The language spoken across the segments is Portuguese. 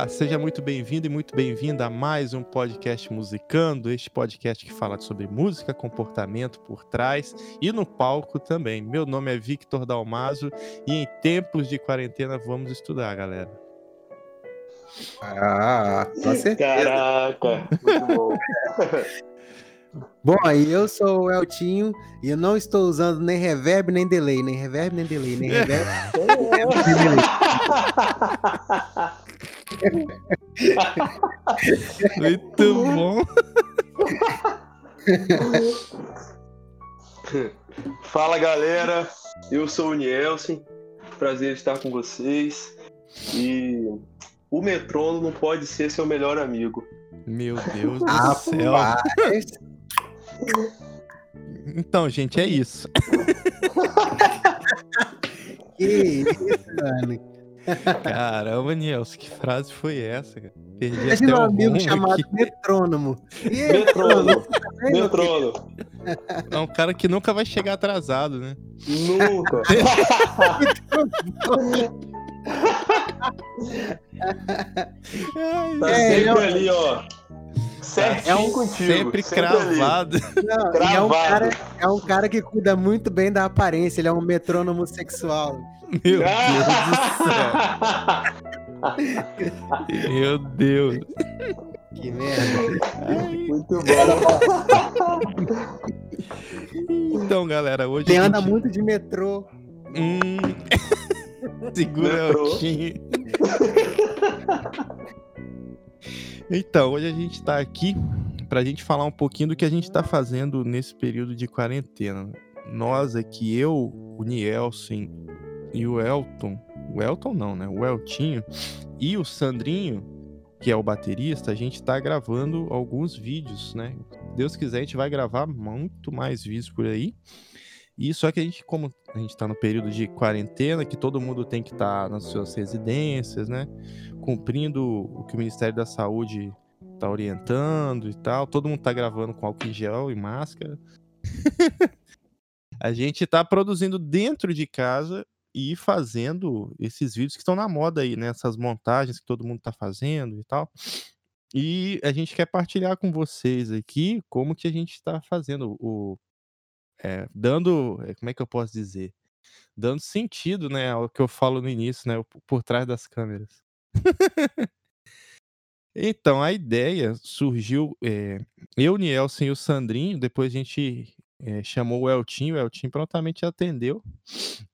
Olá, seja muito bem-vindo e muito bem-vinda a mais um podcast Musicando, este podcast que fala sobre música, comportamento por trás e no palco também. Meu nome é Victor Dalmaso e em tempos de quarentena vamos estudar, galera. Ah, com certeza. Caraca, muito bom. Bom, aí eu sou o Eltinho e eu não estou usando nem reverb nem delay, nem reverb nem delay, nem reverb. Muito bom. Fala galera, eu sou o Nielsen, prazer estar com vocês. E o metrônomo não pode ser seu melhor amigo. Meu Deus do céu. Então, gente, é isso. que isso, mano. Caramba, Nielson, que frase foi essa, cara? Perdi Imagina um amigo chamado aqui. metrônomo. Aí, Metrônomo, metrônomo? metrônomo, É um cara que nunca vai chegar atrasado, né? nunca. Tá É, sempre eu- ali, ó. Certinho É um contigo. sempre ali. cravado. Não, e é, um Cravado. cara, é um cara que cuida muito bem da aparência, ele é um metrônomo sexual. Meu Deus do céu. Meu Deus. Que merda. Ai, Muito bom. Então, galera, hoje. Ele a anda gente- muito de metrô. Hum. Segura Metrô. Então, hoje a gente tá aqui pra gente falar um pouquinho do que a gente tá fazendo nesse período de quarentena. Nós aqui, eu, o Nielsen e o Elton. O Elton não, né? O Eltinho e o Sandrinho, que é o baterista, a gente tá gravando alguns vídeos, né? Deus quiser, a gente vai gravar muito mais vídeos por aí. E só que a gente, como a gente tá no período de quarentena, que todo mundo tem que estar nas suas residências, né? Cumprindo o que o Ministério da Saúde tá orientando e tal. Todo mundo tá gravando com álcool em gel e máscara. a gente tá produzindo dentro de casa e fazendo esses vídeos que estão na moda aí, né? Essas montagens que todo mundo tá fazendo e tal. E a gente quer partilhar com vocês aqui como que a gente está fazendo o, é, dando, é, como é que eu posso dizer? Dando sentido, né, ao que eu falo no início, né, por trás das câmeras. Então, a ideia surgiu, é, eu, Nielsen e o Sandrinho, depois a gente é, chamou o Eltinho, o Eltinho prontamente atendeu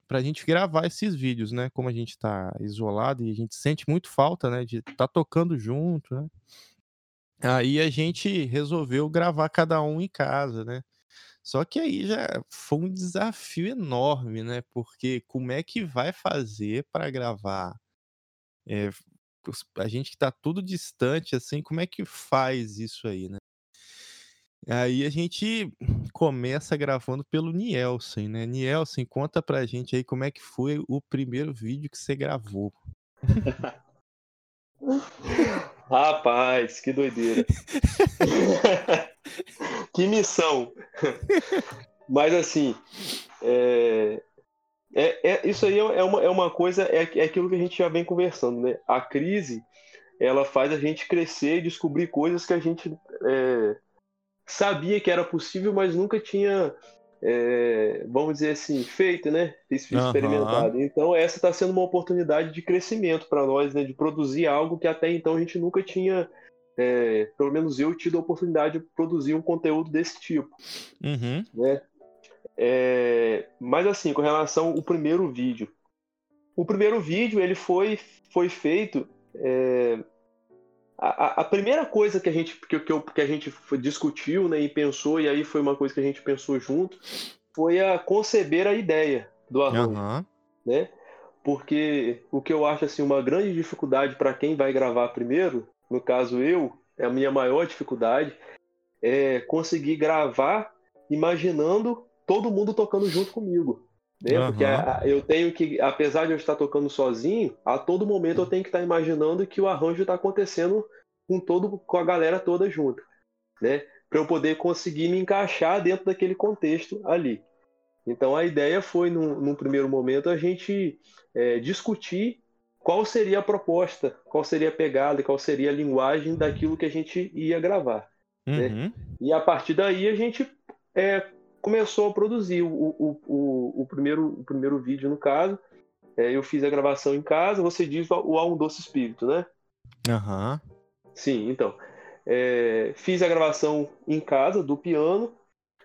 pra gente gravar esses vídeos, né, como a gente tá isolado e a gente sente muito falta, né, de estar tocando junto, né. Aí a gente resolveu gravar cada um em casa, né. Só que aí já foi um desafio enorme, né? Porque como é que vai fazer para gravar? Os- a gente que tá tudo distante, assim, como é que faz isso aí, né? Aí a gente começa gravando pelo Nielsen, né? Nielsen, conta pra gente aí como é que foi o primeiro vídeo que você gravou. Rapaz, que doideira. que missão. Mas assim, é, é- é- isso aí é uma, é uma coisa, é, é aquilo que a gente já vem conversando, né? A crise, ela faz a gente crescer e descobrir coisas que a gente é, sabia que era possível, mas nunca tinha, é, vamos dizer assim, feito, né? Experimentado. Então, essa está sendo uma oportunidade de crescimento para nós, né? De produzir algo que até então a gente nunca tinha, é, pelo menos eu, tido a oportunidade de produzir um conteúdo desse tipo Uhum. né? É, mas assim, com relação ao primeiro vídeo. O primeiro vídeo ele foi, foi feito. A, a- primeira coisa que a gente, que, que, que a gente discutiu né, e pensou, e aí foi uma coisa que a gente pensou junto, foi a conceber a ideia do arranjo Aham. né? Porque o que eu acho assim uma grande dificuldade para quem vai gravar primeiro, no caso eu, é a minha maior dificuldade é conseguir gravar imaginando todo mundo tocando junto comigo. Né? Porque a- a- eu tenho que, apesar de eu estar tocando sozinho, a todo momento eu tenho que estar imaginando que o arranjo está acontecendo com todo com a galera toda junto, né? Para eu poder conseguir me encaixar dentro daquele contexto ali. Então a ideia foi, num, num primeiro momento, a gente é, discutir qual seria a proposta, qual seria a pegada, qual seria a linguagem daquilo que a gente ia gravar. Né? Uhum. E a partir daí a gente é, começou a produzir o, o, o, o, primeiro, o primeiro vídeo, no caso. É, eu fiz a gravação em casa, você diz o A um Doce Espírito, né? Aham. Sim, então. É, fiz a gravação em casa do piano,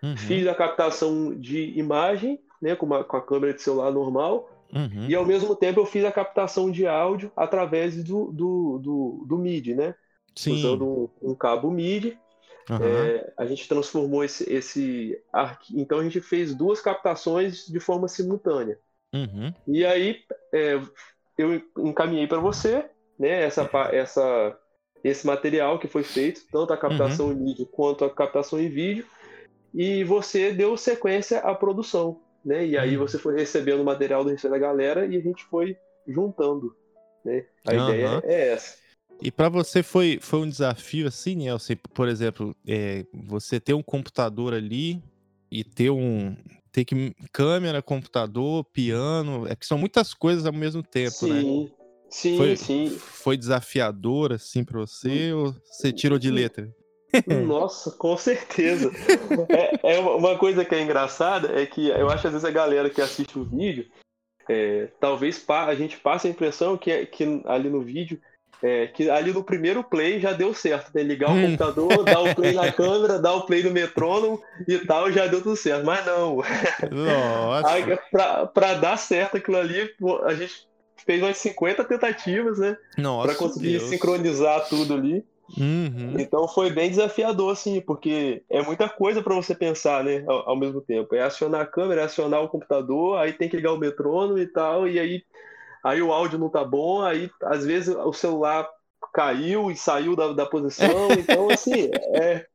Uhum. fiz a captação de imagem, né, com, uma- com a câmera de celular normal, Uhum. e ao mesmo tempo eu fiz a captação de áudio através do, do, do, do MIDI, né? Sim. Usando um, um cabo MIDI. Aham. É, a gente transformou esse, esse. Então a gente fez duas captações de forma simultânea. Uhum. E aí é, eu encaminhei para você, né? Essa, essa, esse material que foi feito, tanto a captação em mídia quanto a captação em vídeo, e você deu sequência à produção, né? E aí Uhum. você foi recebendo o material do restante da galera e a gente foi juntando, né? A ideia é essa. E pra você foi, foi um desafio assim, Nelson? Por exemplo, é, você ter um computador ali e ter um. Ter que. Câmera, computador, piano. É que são muitas coisas ao mesmo tempo, né? sim, sim, Foi, sim. foi desafiador, assim, pra você? Ou você tirou de letra? Nossa, com certeza. É, é uma coisa que é engraçada é que eu acho às vezes a galera que assiste o vídeo, é, talvez a gente passe a impressão que, é- que ali no vídeo, é, que ali no primeiro play já deu certo, né? Ligar o Hum. computador, dar o play na câmera, dar o play no metrônomo e tal, já deu tudo certo. Mas não. Nossa. Pra dar certo aquilo ali, a gente fez umas 50 tentativas, né? Nossa. Pra conseguir Deus. sincronizar tudo ali. Uhum. Então foi bem desafiador, assim, porque é muita coisa para você pensar, né, ao, ao mesmo tempo. É acionar a câmera, é acionar o computador, aí tem que ligar o metrônomo e tal, e aí, aí o áudio não tá bom, aí às vezes o celular caiu e saiu da, da posição, então assim, é.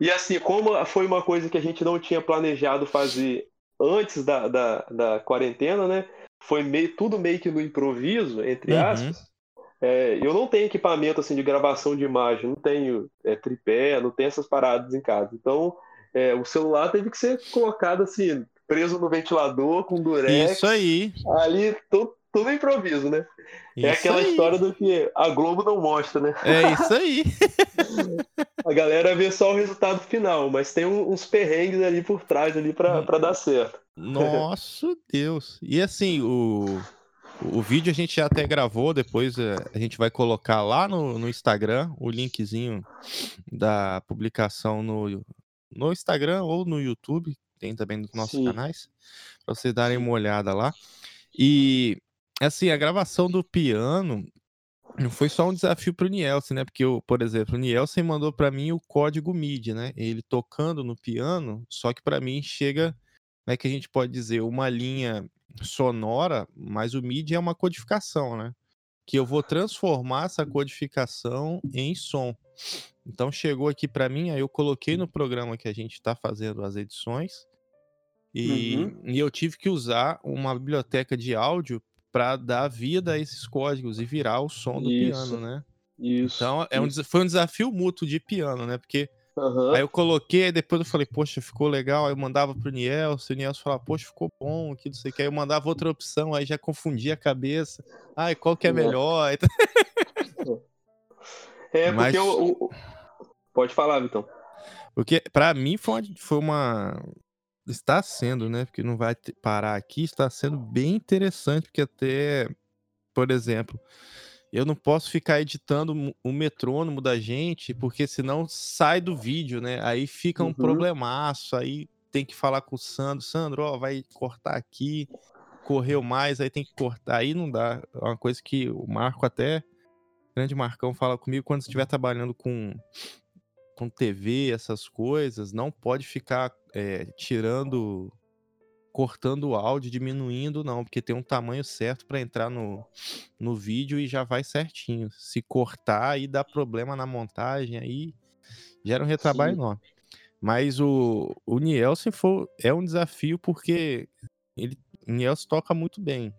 E assim, como foi uma coisa que a gente não tinha planejado fazer antes da, da, da quarentena, né? Foi meio, tudo meio que no improviso, entre Uhum. aspas. É, eu não tenho equipamento assim de gravação de imagem, não tenho é, tripé, não tenho essas paradas em casa. Então, é, o celular teve que ser colocado assim, preso no ventilador com durex, Isso aí. ali tudo, tudo improviso, né? é isso aquela aí. história do que a Globo não mostra, né? É isso aí. A galera vê só o resultado final, mas tem uns perrengues ali por trás ali para dar certo. Nosso Deus. E assim, o, o vídeo a gente já até gravou, depois eh, a gente vai colocar lá no, no Instagram o linkzinho da publicação no, no Instagram ou no YouTube, tem também nos nossos Sim. canais, para vocês darem uma olhada lá. E assim, a gravação do piano não foi só um desafio para o Nielsen, né? Porque, eu, por exemplo, o Nielsen mandou para mim o código MIDI, né? Ele tocando no piano, só que para mim chega, como é que a gente pode dizer, uma linha sonora, mas o MIDI é uma codificação, né? Que eu vou transformar essa codificação em som. Então chegou aqui para mim, aí eu coloquei no programa que a gente está fazendo as edições e, Uhum. e eu tive que usar uma biblioteca de áudio para dar vida a esses códigos e virar o som do Isso. piano, né? Isso. Então é um isso. desa- foi um desafio mútuo de piano, né? Porque Aham. aí eu coloquei, aí depois eu falei, poxa, ficou legal. Aí eu mandava pro Nielson, o Nielson falava, poxa, ficou bom, aqui, não sei o que. Aí eu mandava outra opção, aí já confundia a cabeça. Ai, qual que é Nossa. melhor? É, Mas- porque o, o- Pode falar, Vitão. Porque pra mim foi uma, foi uma- Está sendo, né? Porque não vai parar aqui, está sendo bem interessante, porque até, por exemplo, eu não posso ficar editando o metrônomo da gente, porque senão sai do vídeo, né? Aí fica um Uhum. problemaço, aí tem que falar com o Sandro, Sandro, ó, vai cortar aqui, correu mais, aí tem que cortar, aí não dá. É uma coisa que o Marco até, grande Marcão, fala comigo quando estiver trabalhando com com TV, essas coisas, não pode ficar é, tirando, cortando o áudio, diminuindo, não, porque tem um tamanho certo para entrar no, no vídeo e já vai certinho. Se cortar, aí dá problema na montagem, aí gera um retrabalho Sim. enorme. Mas o, o Nielsen foi, é um desafio porque ele, o Nielsen toca muito bem.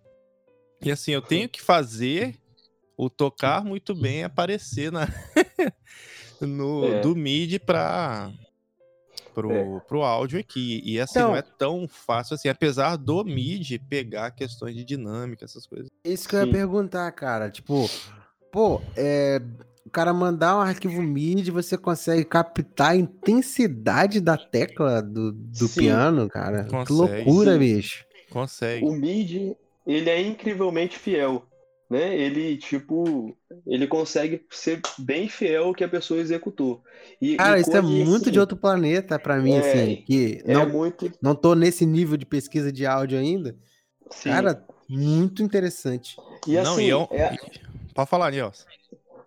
E assim, eu tenho que fazer o tocar muito bem aparecer na, no, É. do MIDI pra, pro, É. pro áudio aqui. E assim, Então- não é tão fácil assim, apesar do MIDI pegar questões de dinâmica, essas coisas. Isso que eu ia perguntar, cara. Tipo, pô, é, o cara mandar um arquivo MIDI, você consegue captar a intensidade da tecla do, do Sim. piano, cara. que Consegue, loucura, sim. bicho. Consegue. O MIDI, ele é incrivelmente fiel, né? Ele, tipo, ele consegue ser bem fiel ao que a pessoa executou. E, Cara, e isso é muito assim, de outro planeta pra mim, É, assim. Que É não, muito... não tô nesse nível de pesquisa de áudio ainda. Sim. Cara, muito interessante. e não, assim, e é um... é- Pode falar, Nilson.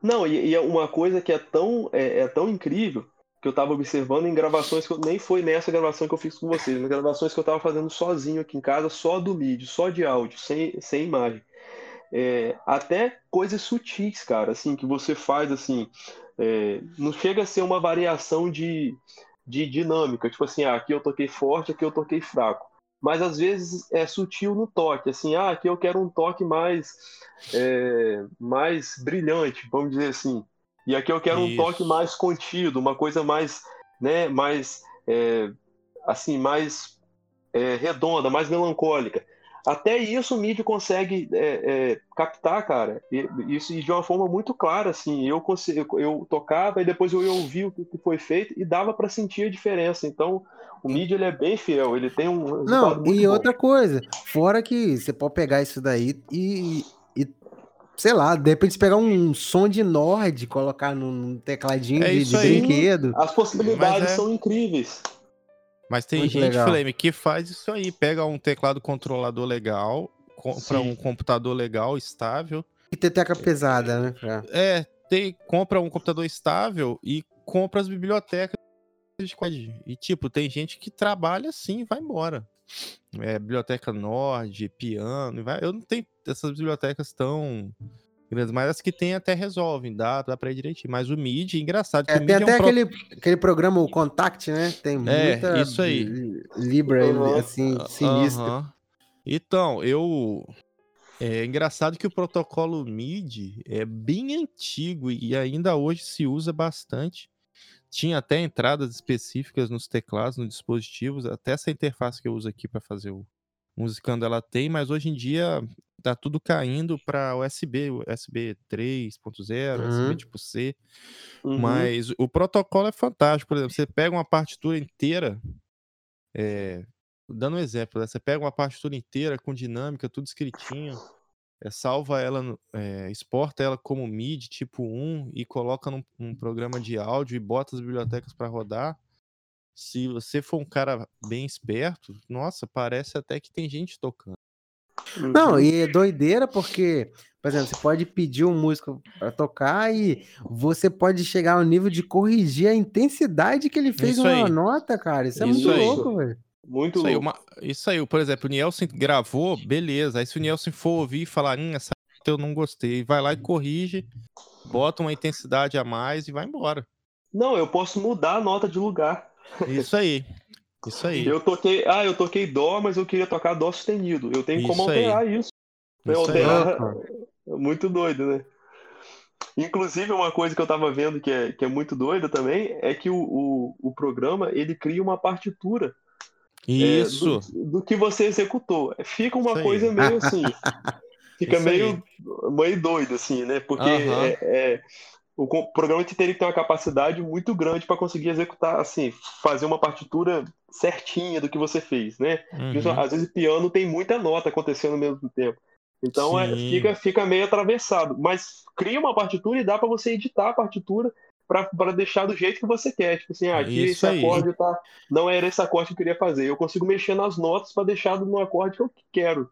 Não, e, e é uma coisa que é tão, é, é tão incrível que eu tava observando em gravações que eu nem foi nessa gravação que eu fiz com vocês, nas gravações que eu tava fazendo sozinho aqui em casa, só do MIDI, só de áudio, sem, sem imagem. É, até coisas sutis, cara, assim, que você faz assim, é, não chega a ser uma variação de, de dinâmica, tipo assim, ah, aqui eu toquei forte, aqui eu toquei fraco. Mas às vezes é sutil no toque, assim, ah, aqui eu quero um toque mais, é, mais brilhante, vamos dizer assim. E aqui eu quero um Isso. toque mais contido, uma coisa mais, né, mais, é, assim, mais é, redonda, mais melancólica. Até isso o MIDI consegue é, é, captar, cara. E, isso de uma forma muito clara, assim. Eu, eu, eu tocava e depois eu ia ouvir o que foi feito e dava para sentir a diferença. Então, o MIDI ele é bem fiel. Ele tem um Não, muito e bom. outra coisa, fora que você pode pegar isso daí e, e, sei lá, de repente você pegar um som de Nord, colocar num, tecladinho É de, de brinquedo. As possibilidades é- são incríveis. Mas tem Muito gente, legal. Flame, que faz isso aí. Pega um teclado controlador legal, compra Sim. um computador legal, estável. E teteca pesada, né? pra- É, tem, compra um computador estável e compra as bibliotecas de. E, tipo, tem gente que trabalha assim e vai embora. É, biblioteca Nord, piano, vai. Eu não tenho essas bibliotecas tão grandes, mas as que tem até resolvem, dá, dá pra ir direitinho. Mas o MIDI, engraçado, que É, o tem até é um pro- aquele, aquele programa, o Contact, né? Tem É, muita isso aí. li- Libra, Uhum. assim, sinistra. Aham. Então, eu. É engraçado que o protocolo MIDI é bem antigo e ainda hoje se usa bastante. Tinha até entradas específicas nos teclados, nos dispositivos, até essa interface que eu uso aqui para fazer o musicando ela tem, mas hoje em dia tá tudo caindo para USB, USB 3.0, Uhum. USB tipo C. Uhum. Mas o protocolo é fantástico. Por exemplo, você pega uma partitura inteira, é, dando um exemplo, né, você pega uma partitura inteira com dinâmica, tudo escritinho, é, salva ela, é, exporta ela como MIDI tipo 1 e coloca num, num programa de áudio e bota as bibliotecas para rodar. Se você for um cara bem esperto, nossa, parece até que tem gente tocando. Uhum. Não, e é doideira porque, por exemplo, você pode pedir um músico para tocar e você pode chegar ao nível de corrigir a intensidade que ele fez aí. nota, cara. Isso é Isso muito aí. louco, velho. Muito Isso aí, louco. uma- isso aí, por exemplo, o Nielsen gravou, beleza. Aí se o Nielsen for ouvir e falar, hum, essa nota eu não gostei, vai lá e corrige, bota uma intensidade a mais e vai embora. Não, eu posso mudar a nota de lugar. Isso aí. Isso aí. Eu toquei, ah, eu toquei dó, mas eu queria tocar dó sustenido. Eu tenho como Isso aí. alterar isso. Né, Isso aí. alterar-. É muito doido, né? Inclusive, uma coisa que eu tava vendo que é, que é muito doida também é que o, o, o programa ele cria uma partitura é, Isso. do, do que você executou. Fica uma Isso aí. coisa meio assim. Fica Isso meio, meio doido, assim, né? Porque Aham. é- é, o programa teria que ter uma capacidade muito grande para conseguir executar, assim, fazer uma partitura certinha do que você fez, né? Porque, Uhum. Às vezes o piano tem muita nota acontecendo ao mesmo tempo. Então é, fica, fica meio atravessado. Mas cria uma partitura e dá para você editar a partitura para deixar do jeito que você quer. Tipo assim, ah, aqui Isso esse aí. acorde tá. Não era esse acorde que eu queria fazer. Eu consigo mexer nas notas para deixar no acorde que eu quero.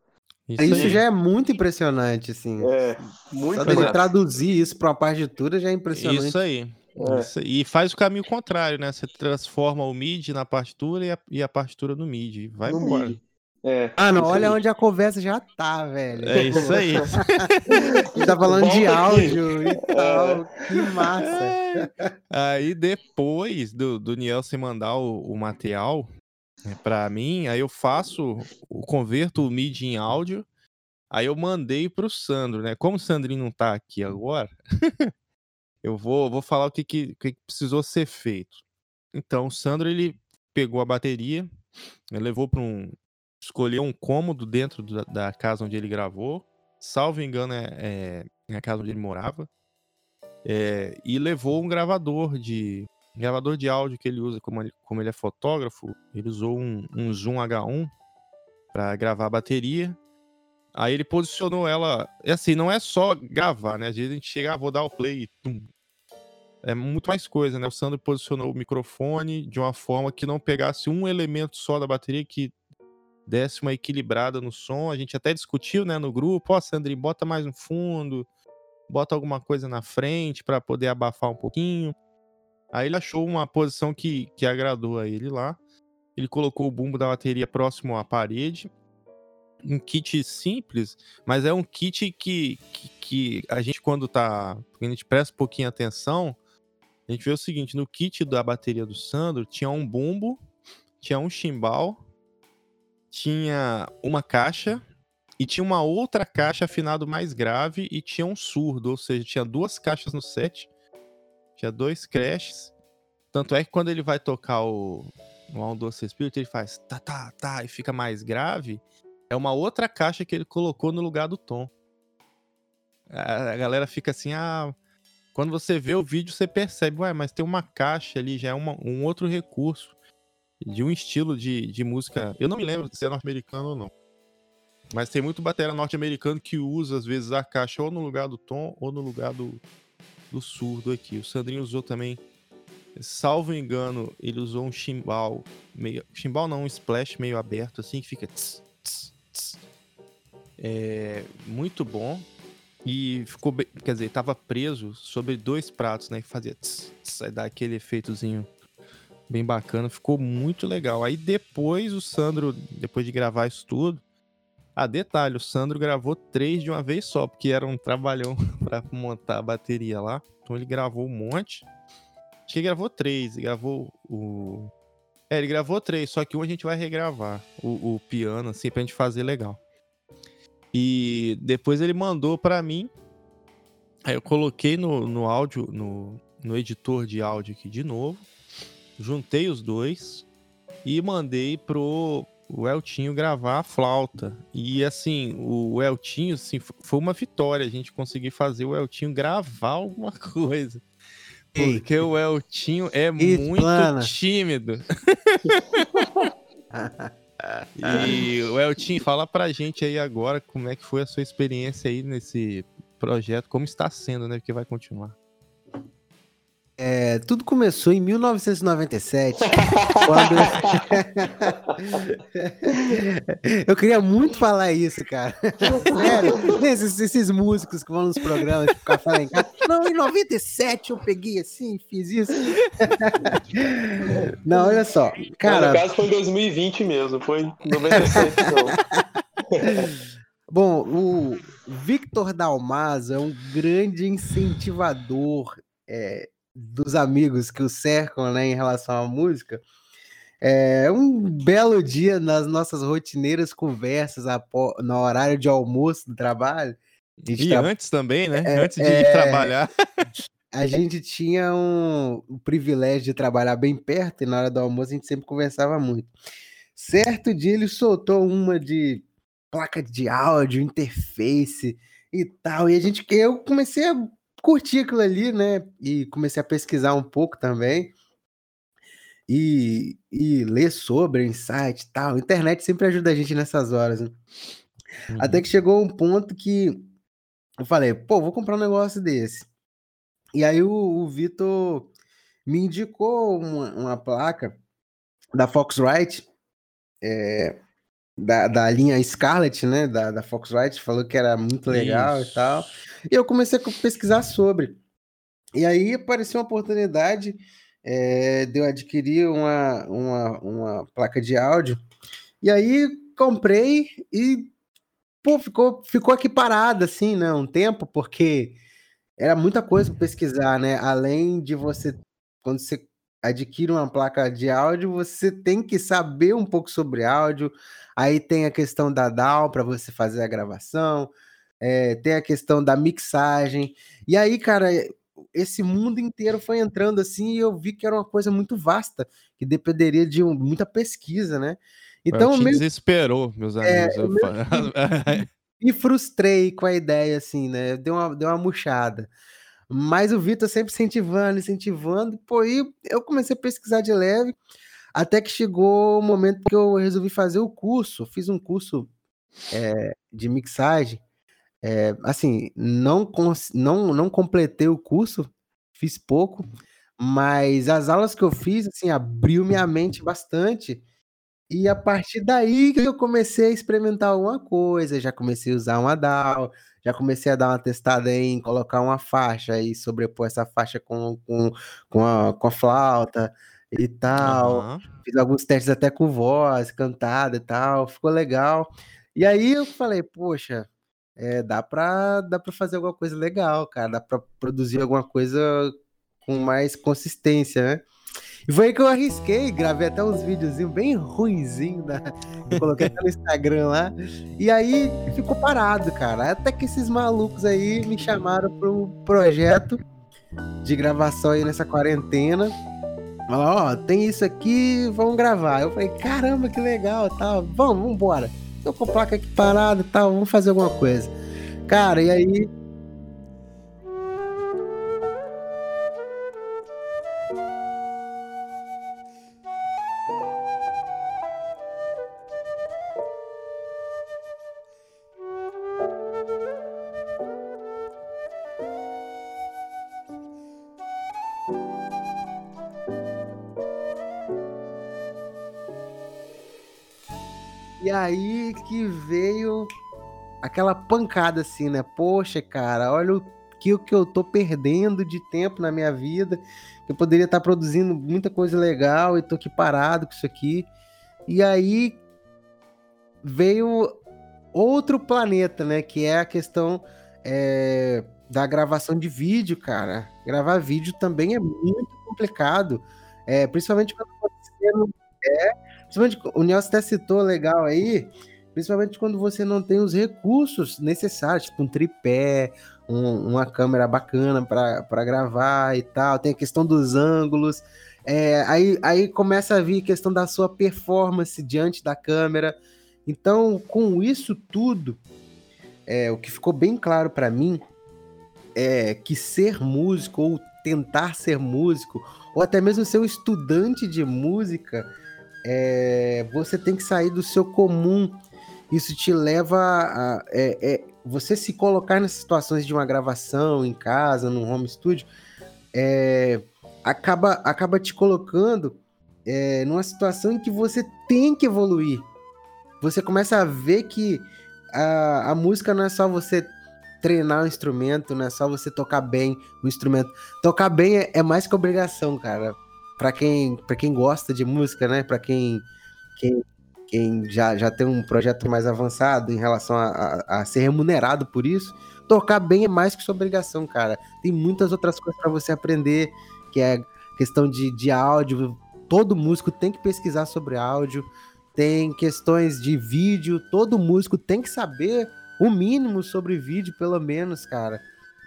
Isso, Isso já é muito impressionante, assim. É, muito Só dele traduzir isso para uma partitura já é impressionante. Isso aí. É. Isso. E faz o caminho contrário, né? Você transforma o MIDI na partitura e a, e a partitura no MIDI. Vai no embora. MIDI. É, Ah, não, olha aí. onde a conversa já tá, velho. É isso aí. A gente tá falando de Volta aqui. áudio e tal. Que massa. É. Aí depois do, do Nielsen mandar o, o material né, pra mim, aí eu faço, o converto o MIDI em áudio, aí eu mandei pro Sandro, né? Como o Sandrinho não tá aqui agora, eu vou, vou falar o que, que, o que precisou ser feito. Então, o Sandro, ele pegou a bateria, levou para um. escolheu um cômodo dentro da, da, casa onde ele gravou. Salvo engano, é, é a casa onde ele morava. É, e levou um gravador de gravador de áudio que ele usa, como ele, como ele é fotógrafo, ele usou um, um Zoom H1 para gravar a bateria. Aí ele posicionou ela. É assim, não é só gravar, né? Às vezes a gente chega, ah, vou dar o play e tum. É muito mais coisa, né? O Sandro posicionou o microfone de uma forma que não pegasse um elemento só da bateria, que desse uma equilibrada no som. A gente até discutiu, né, no grupo, ó, oh, bota mais no fundo, bota alguma coisa na frente para poder abafar um pouquinho. Aí ele achou uma posição que, que agradou a ele lá. Ele colocou o bumbo da bateria próximo à parede um kit simples, mas é um kit que, que, que, a gente, quando tá. A gente presta um pouquinho atenção, a gente vê o seguinte: no kit da bateria do Sandro tinha um bumbo, tinha um chimbal, tinha uma caixa e tinha uma outra caixa afinado mais grave e tinha um surdo, ou seja, tinha duas caixas no set, tinha dois crashes. Tanto é que quando ele vai tocar o, o On Doce Spirit, ele faz tá, tá, tá, e fica mais grave é uma outra caixa que ele colocou no lugar do tom. A, galera fica assim, ah, quando você vê o vídeo, você percebe, ué, mas tem uma caixa ali, já é uma, um outro recurso de um estilo de, de música. Eu não me lembro se é norte-americano ou não. Mas tem muito bateria norte-americano que usa, às vezes, a caixa ou no lugar do tom ou no lugar do, do surdo aqui. O Sandrinho usou também, salvo engano, ele usou um chimbal meio. Chimbal não, um splash meio aberto, assim, que fica. Tss, é, muito bom. E ficou, quer dizer, tava preso sobre dois pratos, né? Que fazia tss, tss, dar aquele efeitozinho bem bacana. Ficou muito legal. Aí depois o Sandro, depois de gravar isso tudo. Ah, detalhe, o Sandro gravou três de uma vez só, porque era um trabalhão para montar a bateria lá. Então ele gravou um monte. Acho que ele gravou três. Ele gravou o. É, ele gravou três, só que um a gente vai regravar. O, o piano, assim, pra gente fazer legal. E depois ele mandou para mim. Aí eu coloquei no, no áudio, no, no editor de áudio aqui de novo. Juntei os dois e mandei pro o Eltinho gravar a flauta. E assim, o Eltinho assim, foi uma vitória a gente conseguir fazer o Eltinho gravar alguma coisa. Porque o Eltinho é muito tímido. E o Eltin, fala pra gente aí agora como é que foi a sua experiência aí nesse projeto, como está sendo, né? Porque vai continuar. É, tudo começou em 1997, quando eu queria muito falar isso, cara. Sério, esses, esses, músicos que vão nos programas ficar falando, não, em 97 eu peguei assim, fiz isso. Não, olha só, cara. No caso foi em 2020 mesmo, foi em 97 não. Bom, o Victor Dalmaso é um grande incentivador é, dos amigos que o cercam né, em relação à música. É um belo dia nas nossas rotineiras conversas no horário de almoço do trabalho. E tra... antes também, né? É, antes de é... ir trabalhar. A gente tinha um, o privilégio de trabalhar bem perto e na hora do almoço a gente sempre conversava muito. Certo dia ele soltou uma de placa de áudio, interface e tal. E a gente, eu comecei a curti aquilo ali, né? E comecei a pesquisar um pouco também. E, e ler sobre insight e tal. A internet sempre ajuda a gente nessas horas, né? Uhum. Até que chegou um ponto que eu falei, pô, vou comprar um negócio desse. E aí o, o Vitor me indicou uma, uma, placa da Foxrite, é, da, da linha Scarlett, né? Da, da Foxrite, falou que era muito legal Isso. e tal. E eu comecei a pesquisar sobre. E aí apareceu uma oportunidade é, de eu adquirir uma, uma, uma placa de áudio. E aí comprei e pô, ficou, ficou aqui parada, assim, né? Um tempo, porque era muita coisa para pesquisar, né? Além de você, quando você adquire uma placa de áudio, você tem que saber um pouco sobre áudio. Aí tem a questão da DAW para você fazer a gravação, é, tem a questão da mixagem. E aí, cara, esse mundo inteiro foi entrando assim e eu vi que era uma coisa muito vasta, que dependeria de um, muita pesquisa, né? Então, me desesperou, meus é, amigos. É, me frustrei com a ideia, assim, né? Deu uma, deu uma murchada. Mas o Vitor sempre incentivando, incentivando. Pô, aí eu comecei a pesquisar de leve, até que chegou o momento que eu resolvi fazer o curso. Fiz um curso é, de mixagem. É, assim, não, não, não completei o curso, fiz pouco, mas as aulas que eu fiz, assim, abriu minha mente bastante. E a partir daí que eu comecei a experimentar alguma coisa, já comecei a usar uma DAW, já comecei a dar uma testada em colocar uma faixa e sobrepor essa faixa com, com, com, a, com a flauta e tal. Uhum. Fiz alguns testes até com voz, cantada e tal, ficou legal. E aí eu falei, poxa, é, dá para dá pra fazer alguma coisa legal, cara, dá para produzir alguma coisa com mais consistência, né? E foi aí que eu arrisquei, gravei até uns videozinhos bem ruinzinhos, da... eu coloquei até no Instagram lá, e aí ficou parado, cara. Até que esses malucos aí me chamaram para um projeto de gravação aí nessa quarentena. Ó, oh, tem isso aqui, vamos gravar. Eu falei, caramba, que legal, tal. Vamos, vamos embora. Tô com a placa aqui parada tal, vamos fazer alguma coisa. Cara, e aí aí que veio aquela pancada assim, né? Poxa, cara, olha o que, o que eu tô perdendo de tempo na minha vida. Eu poderia estar produzindo muita coisa legal e tô aqui parado com isso aqui. E aí veio outro planeta, né? Que é a questão é, da gravação de vídeo, cara. Gravar vídeo também é muito complicado. É, principalmente quando você não é Principalmente, o Nelson até citou legal aí, principalmente quando você não tem os recursos necessários, tipo um tripé, um, uma câmera bacana para gravar e tal, tem a questão dos ângulos. É, aí, aí começa a vir a questão da sua performance diante da câmera. Então, com isso tudo, é, o que ficou bem claro para mim é que ser músico ou tentar ser músico, ou até mesmo ser um estudante de música, é, você tem que sair do seu comum. Isso te leva a é, é, você se colocar nas situações de uma gravação em casa, no home studio, é, acaba, acaba te colocando é, numa situação em que você tem que evoluir. Você começa a ver que a, a música não é só você treinar o instrumento, não é só você tocar bem o instrumento. Tocar bem é, é mais que obrigação, cara para quem, quem gosta de música, né? Para quem, quem, quem já, já tem um projeto mais avançado em relação a, a, a ser remunerado por isso, tocar bem é mais que sua obrigação, cara. Tem muitas outras coisas para você aprender, que é questão de, de áudio. Todo músico tem que pesquisar sobre áudio. Tem questões de vídeo. Todo músico tem que saber o mínimo sobre vídeo, pelo menos, cara.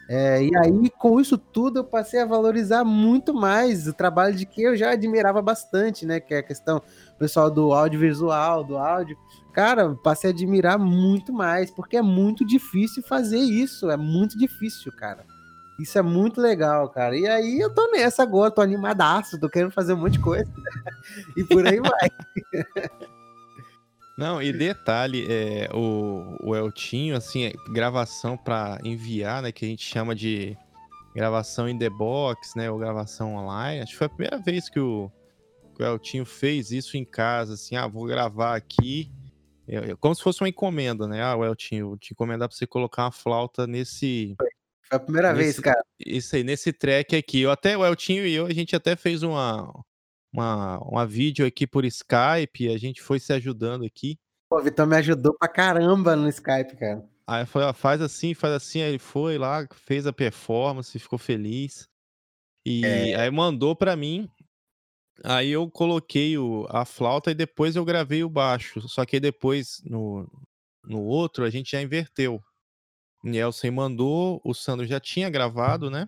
É, e aí, com isso tudo, eu passei a valorizar muito mais o trabalho de que eu já admirava bastante, né? Que é a questão pessoal do audiovisual, do áudio. Cara, passei a admirar muito mais, porque é muito difícil fazer isso. É muito difícil, cara. Isso é muito legal, cara. E aí eu tô nessa agora, tô animadaço, tô querendo fazer um monte de coisa. e por aí vai. Não, e detalhe, é, o, o Eltinho, assim, é, gravação para enviar, né, que a gente chama de gravação in the box, né, ou gravação online. Acho que foi a primeira vez que o, que o Eltinho fez isso em casa, assim, ah, vou gravar aqui, é, é como se fosse uma encomenda, né? Ah, o Eltinho, vou te encomendar para você colocar uma flauta nesse... Foi a primeira nesse, vez, cara. Isso aí, nesse track aqui. Eu até, o Eltinho e eu, a gente até fez uma, uma, uma vídeo aqui por Skype, a gente foi se ajudando aqui. Pô, o Vitor me ajudou pra caramba no Skype, cara. Aí foi, ó, faz assim, faz assim, aí ele foi lá, fez a performance, ficou feliz. E é. aí mandou pra mim. Aí eu coloquei o, a flauta e depois eu gravei o baixo. Só que depois, no, no outro, a gente já inverteu. Nielsen mandou, o Sandro já tinha gravado, né?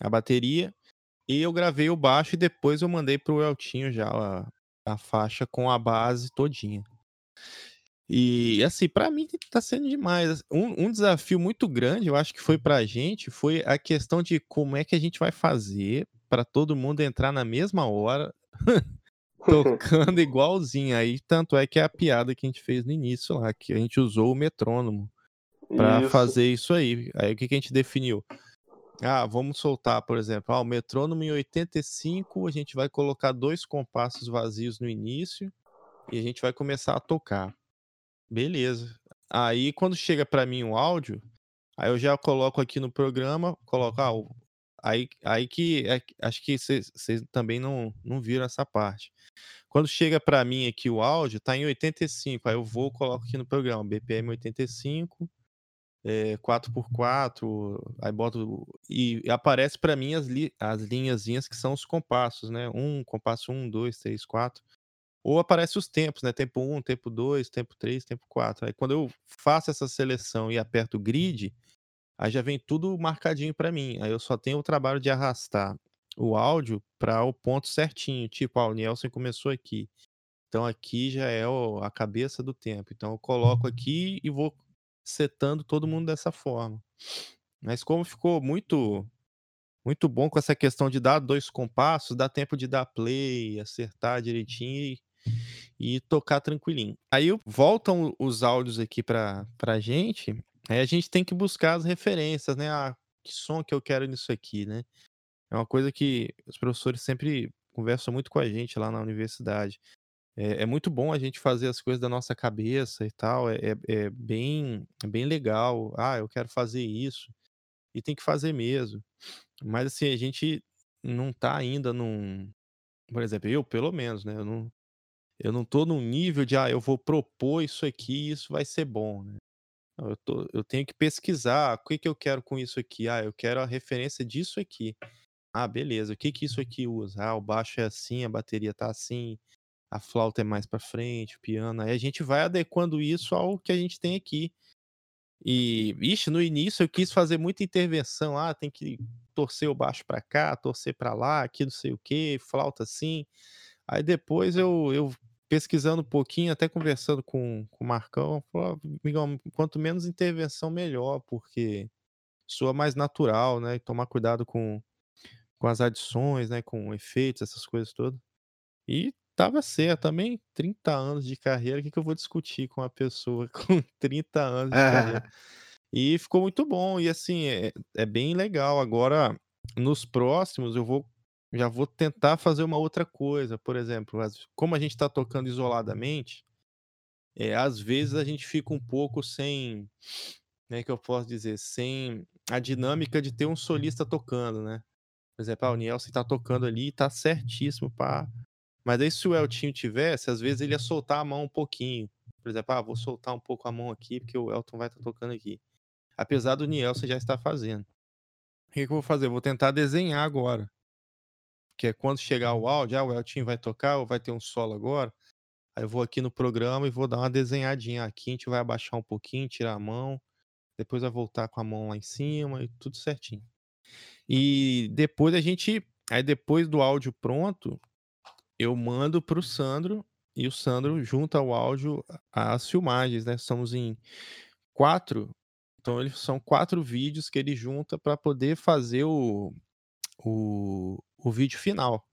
a bateria, e eu gravei o baixo e depois eu mandei pro Eltinho já a, a faixa com a base todinha. E assim, para mim tá sendo demais. Um, um, desafio muito grande, eu acho que foi pra gente, foi a questão de como é que a gente vai fazer para todo mundo entrar na mesma hora, tocando igualzinho. Aí, tanto é que é a piada que a gente fez no início lá, que a gente usou o metrônomo para fazer isso aí. Aí o que, que a gente definiu? Ah, vamos soltar, por exemplo, ah, o metrônomo em 85, a gente vai colocar dois compassos vazios no início e a gente vai começar a tocar. Beleza. Aí quando chega para mim o áudio, aí eu já coloco aqui no programa, coloco, ah, aí, aí que é, acho que vocês também não, não viram essa parte. Quando chega para mim aqui o áudio, tá em 85, aí eu vou coloco aqui no programa, BPM 85, é, 4x4, aí boto. E aparece para mim as, li, as linhazinhas que são os compassos, né? Um, compasso 1, 2, 3, 4. Ou aparece os tempos, né? Tempo 1, tempo 2, tempo 3, tempo 4. Aí quando eu faço essa seleção e aperto o grid, aí já vem tudo marcadinho para mim. Aí eu só tenho o trabalho de arrastar o áudio para o ponto certinho. Tipo, ah, o Nielsen começou aqui. Então aqui já é a cabeça do tempo. Então eu coloco aqui e vou setando todo mundo dessa forma. Mas como ficou muito muito bom com essa questão de dar dois compassos, dá tempo de dar play, acertar direitinho e, e tocar tranquilinho. Aí voltam os áudios aqui para pra gente, aí a gente tem que buscar as referências, né? Ah, que som que eu quero nisso aqui, né? É uma coisa que os professores sempre conversam muito com a gente lá na universidade. É, é, muito bom a gente fazer as coisas da nossa cabeça e tal. É, é, é bem, é bem legal. Ah, eu quero fazer isso. E tem que fazer mesmo. Mas assim, a gente não tá ainda num. Por exemplo, eu, pelo menos, né? Eu não, eu não tô num nível de, ah, eu vou propor isso aqui e isso vai ser bom, né? Eu, tô, eu tenho que pesquisar o que, que eu quero com isso aqui. Ah, eu quero a referência disso aqui. Ah, beleza. O que que isso aqui usa? Ah, o baixo é assim, a bateria tá assim, a flauta é mais para frente, o piano. Aí a gente vai adequando isso ao que a gente tem aqui. E, ixi, no início eu quis fazer muita intervenção. Ah, tem que torcer o baixo para cá, torcer para lá, aqui não sei o que, flauta assim. Aí depois eu, eu pesquisando um pouquinho, até conversando com, com o Marcão, falou, quanto menos intervenção, melhor, porque soa mais natural, né? Tomar cuidado com, com as adições, né? Com efeitos, essas coisas todas. E Tava certo, também 30 anos de carreira, o que, que eu vou discutir com uma pessoa com 30 anos de carreira? E ficou muito bom, e assim, é, é bem legal. Agora, nos próximos, eu vou já vou tentar fazer uma outra coisa. Por exemplo, como a gente está tocando isoladamente, é, às vezes a gente fica um pouco sem, né, que eu posso dizer, sem a dinâmica de ter um solista tocando, né? Por exemplo, ah, o Nielsen está tocando ali e tá certíssimo para mas aí se o Eltinho tivesse, às vezes ele ia soltar a mão um pouquinho. Por exemplo, ah, vou soltar um pouco a mão aqui, porque o Elton vai estar tá tocando aqui. Apesar do Nielsen já estar fazendo. O que, que eu vou fazer? Eu vou tentar desenhar agora. Que é quando chegar o áudio, ah, o Eltinho vai tocar ou vai ter um solo agora. Aí eu vou aqui no programa e vou dar uma desenhadinha. Aqui a gente vai abaixar um pouquinho, tirar a mão. Depois vai voltar com a mão lá em cima e tudo certinho. E depois a gente. Aí depois do áudio pronto, eu mando para o Sandro e o Sandro junta o áudio às filmagens, né? Somos em quatro, então eles são quatro vídeos que ele junta para poder fazer o, o, o vídeo final.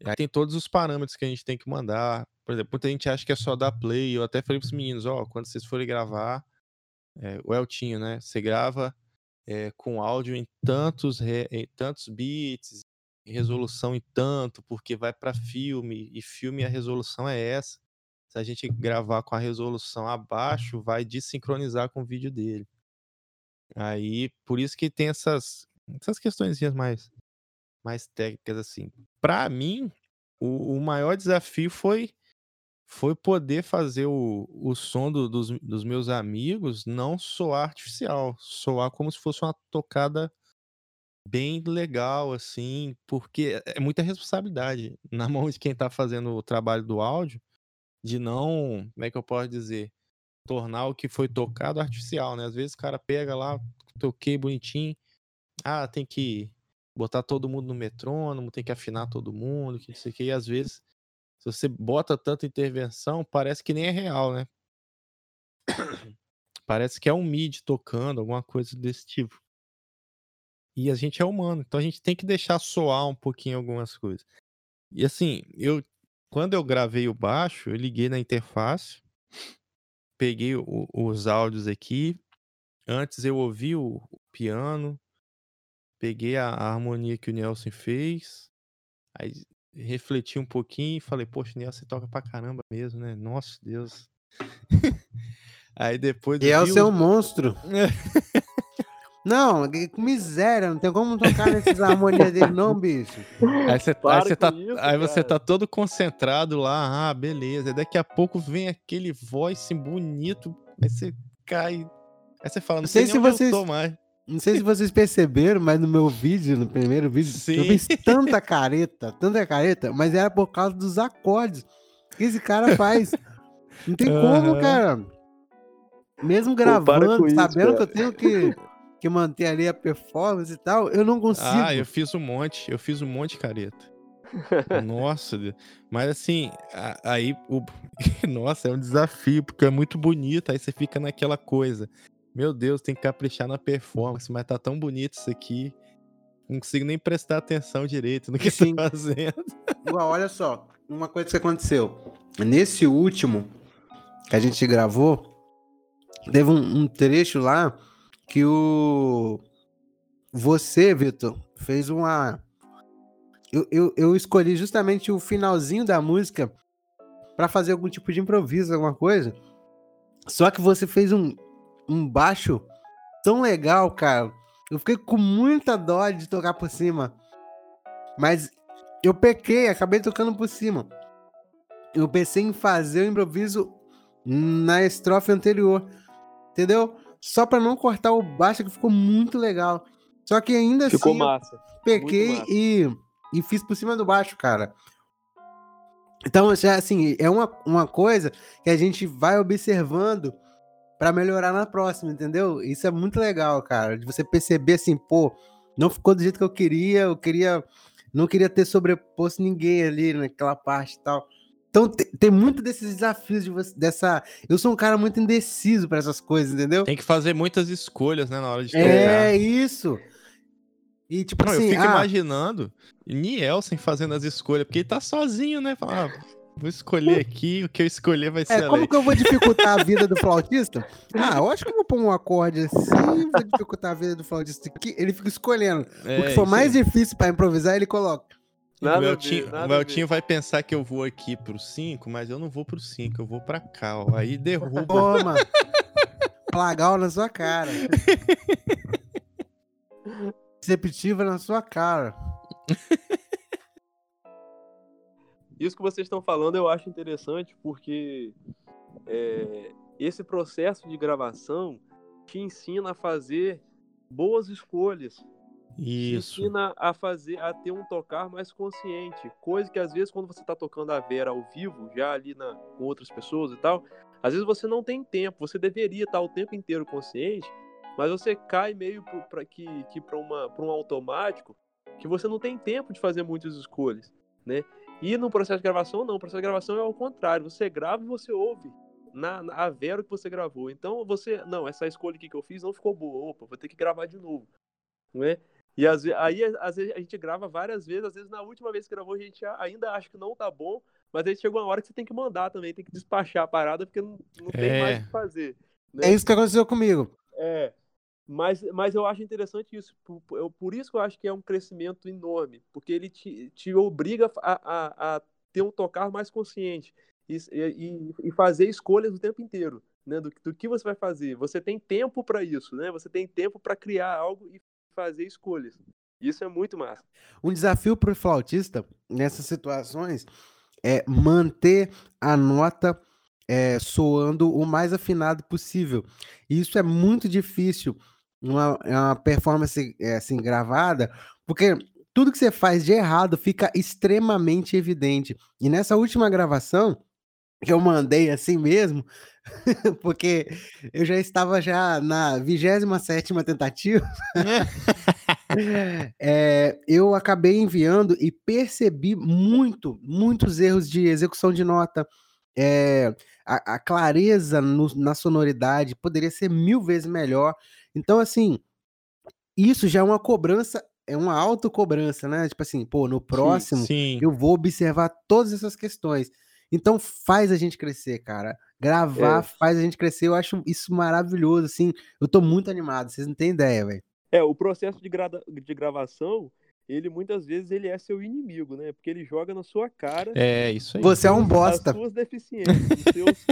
E aí tem todos os parâmetros que a gente tem que mandar. Por exemplo, muita gente acha que é só dar play. Eu até falei para os meninos, ó, quando vocês forem gravar, é, o Eltinho, né? Você grava é, com áudio em tantos, re, em tantos bits, resolução em tanto, porque vai para filme, e filme a resolução é essa. Se a gente gravar com a resolução abaixo, vai desincronizar com o vídeo dele. Aí, por isso que tem essas, essas questões mais, mais técnicas assim. Para mim, o, o, maior desafio foi foi poder fazer o, o som do, dos, dos meus amigos não soar artificial, soar como se fosse uma tocada bem legal, assim, porque é, é muita responsabilidade na mão de quem tá fazendo o trabalho do áudio, de não, como é que eu posso dizer, tornar o que foi tocado artificial, né? Às vezes o cara pega lá, toquei bonitinho, ah, tem que botar todo mundo no metrônomo, tem que afinar todo mundo, que não sei o que, e às vezes, se você bota tanta intervenção, parece que nem é real, né? Parece que é um MIDI tocando, alguma coisa desse tipo. E a gente é humano, então a gente tem que deixar soar um pouquinho algumas coisas. E assim, eu quando eu gravei o baixo, eu liguei na interface, peguei o- os áudios aqui. Antes eu ouvi o, o piano, peguei a, a harmonia que o Nelson fez, aí refleti um pouquinho e falei, poxa, Nelson, você toca pra caramba mesmo, né? Nossa Deus. aí depois E é os- monstro. Não, que miséria, não tem como tocar nesses harmonias dele, não, bicho. Aí você, aí você tá, isso, aí você tá todo concentrado lá, ah, beleza. Aí daqui a pouco vem aquele voice bonito, aí você cai. Aí você fala, não Não sei, sei se vocês- eu tô mais. Não sei se vocês perceberam, mas no meu vídeo, no primeiro vídeo, eu Sim. fiz tanta careta, tanta careta, mas era por causa dos acordes que esse cara faz. Não tem como, Aham. cara. Mesmo gravando, isso, sabendo cara. que eu tenho que, que manter ali a performance e tal, eu não consigo. Ah, eu fiz um monte, eu fiz um monte de careta. Nossa, Deus. mas assim, a- aí o nossa, é um desafio, porque é muito bonito, aí você fica naquela coisa. Meu Deus, tem que caprichar na performance, mas tá tão bonito isso aqui. Não consigo nem prestar atenção direito no que Sim. tá fazendo. Olha só, uma coisa que aconteceu. Nesse último que a gente gravou, teve um, um trecho lá que o. Você, Vitor, fez uma. Eu, eu, eu escolhi justamente o finalzinho da música pra fazer algum tipo de improviso, alguma coisa. Só que você fez um, um baixo tão legal, cara. Eu fiquei com muita dó de tocar por cima. Mas eu pequei, acabei tocando por cima. Eu pensei em fazer o improviso na estrofe anterior, entendeu? Só pra não cortar o baixo, que ficou muito legal. Só que ainda Ficou assim, massa. pequei massa. e, e fiz por cima do baixo, cara. Então, assim, é uma, uma coisa que a gente vai observando pra melhorar na próxima, entendeu? Isso é muito legal, cara, de você perceber assim, pô, não ficou do jeito que eu queria, eu queria, não queria ter sobreposto ninguém ali naquela parte e tal. Então, te- tem, muito desses desafios de você, dessa. Eu sou um cara muito indeciso pra essas coisas, entendeu? Tem que fazer muitas escolhas, né, na hora de tocar. É isso. E tipo Não, assim, eu fico ah, imaginando Nielsen fazendo as escolhas, porque ele tá sozinho, né? Fala, ah, vou escolher aqui, o que eu escolher vai ser É, como lei. que eu vou dificultar a vida do flautista? Ah, eu acho que eu vou pôr um acorde assim, vou dificultar a vida do flautista aqui. Ele fica escolhendo. É, o que for mais aí. difícil pra improvisar, ele coloca. Nada o a Eltinho, ver, nada o a Eltinho vai pensar que eu vou aqui pro 5, mas eu não vou pro 5, eu vou pra cá, ó. Aí derruba. Toma! Plagal na sua cara. Receptiva na sua cara. Isso que vocês estão falando eu acho interessante porque é, esse processo de gravação te ensina a fazer boas escolhas. Isso. ensina a fazer, a ter um tocar mais consciente. Coisa que às vezes quando você está tocando a Vera ao vivo, já ali na, com outras pessoas e tal, às vezes você não tem tempo. Você deveria estar o tempo inteiro consciente, mas você cai meio para que, que para um automático que você não tem tempo de fazer muitas escolhas, né? E no processo de gravação, não. O processo de gravação é ao contrário. Você grava e você ouve na, na a Vera que você gravou. Então você, não, essa escolha aqui que eu fiz não ficou boa. Opa, vou ter que gravar de novo, né? E às, aí, às vezes, a gente grava várias vezes, às vezes na última vez que gravou a gente ainda acha que não tá bom, mas aí chega uma hora que você tem que mandar também, tem que despachar a parada, porque não, não tem É. mais o que fazer. né? É isso que aconteceu comigo. É, mas, mas eu acho interessante isso. Por, por- eu- por isso que eu acho que é um crescimento enorme, porque ele te, te obriga a, a, a ter um tocar mais consciente e, e, e fazer escolhas o tempo inteiro, né? Do, do que você vai fazer. Você tem tempo para isso, né? Você tem tempo para criar algo e fazer escolhas. Isso é muito massa. Um desafio para o flautista nessas situações é manter a nota é, soando o mais afinado possível. Isso é muito difícil numa uma performance é, assim gravada, porque tudo que você faz de errado fica extremamente evidente. E nessa última gravação eu mandei assim mesmo, porque eu já estava já na 27ª tentativa É, eu acabei enviando e percebi muito, muitos erros de execução de nota. É, a, a, clareza no, na sonoridade poderia ser mil vezes melhor. Então, assim, isso já é uma cobrança, é uma autocobrança, né? Tipo assim, pô, no próximo sim, sim. eu vou observar todas essas questões. Então faz a gente crescer, cara. Gravar é. faz a gente crescer. Eu acho isso maravilhoso, assim. Eu tô muito animado, vocês não têm ideia, velho. É, o processo de, gra... de gravação, ele muitas vezes ele é seu inimigo, né? Porque ele joga na sua cara. É, isso aí. Você é um bosta. As suas deficiências, os seus...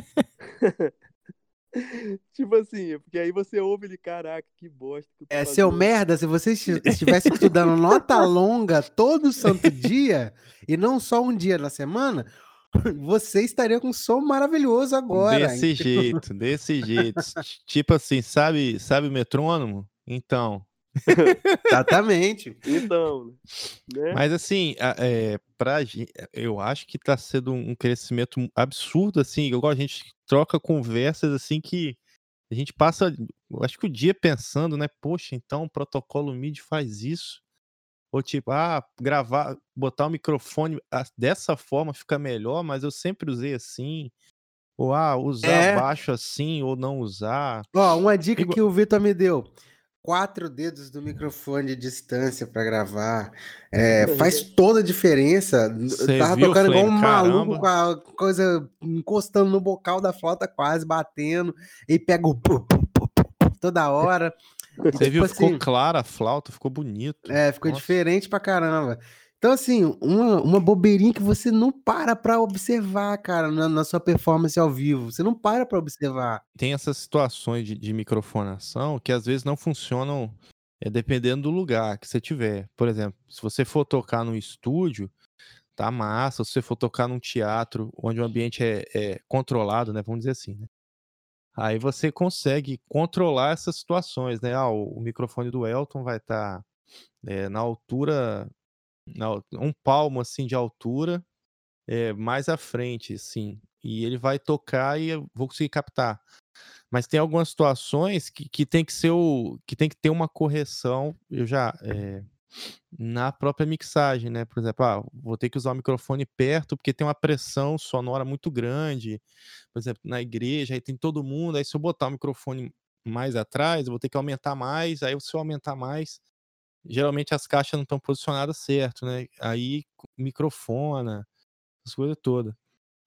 tipo assim, porque aí você ouve ele, caraca, que bosta. Que é, fazendo. seu merda, se você estivesse estudando nota longa todo santo dia, e não só um dia na semana, você estaria com um som maravilhoso agora. Desse jeito, desse jeito. tipo assim, sabe, sabe o metrônomo? Então. Exatamente. Então. Né? Mas assim, é, pra, eu acho que está sendo um crescimento absurdo, assim, igual a gente troca conversas assim que a gente passa, acho que o dia pensando, né? Poxa, então o protocolo MIDI faz isso. Ou tipo, ah, gravar, botar o microfone dessa forma fica melhor, mas eu sempre usei assim. Ou ah, usar é. baixo assim, ou não usar. Ó, uma dica que o Vitor me deu quatro dedos do microfone de distância para gravar. É, faz toda a diferença. Cê Tava viu, tocando igual um maluco com a coisa encostando no bocal da flauta, quase batendo, e pega o toda hora. E, Você viu, tipo ficou assim, clara a flauta, ficou bonito. é, ficou Nossa. diferente pra caramba. Então, assim, uma, uma bobeirinha que você não para pra observar, cara, na, na sua performance ao vivo. Você não para pra observar. Tem essas situações de, de microfonação que às vezes não funcionam é, dependendo do lugar que você tiver. Por exemplo, se você for tocar num estúdio, tá massa. Se você for tocar num teatro onde o ambiente é, é controlado, né? Vamos dizer assim, né? Aí você consegue controlar essas situações, né? Ah, o, o microfone do Elton vai estar na altura, na um palmo assim de altura, é, mais à frente, assim. E ele vai tocar e eu vou conseguir captar. Mas tem algumas situações que, que tem que ser o. que tem que ter uma correção. Eu já. é, na própria mixagem, né? Por exemplo, ah, vou ter que usar o microfone perto porque tem uma pressão sonora muito grande. Por exemplo, na igreja, aí tem todo mundo. Aí se eu botar o microfone mais atrás, eu vou ter que aumentar mais. Aí se eu aumentar mais, geralmente as caixas não estão posicionadas certo, né? Aí microfona, essas coisas todas.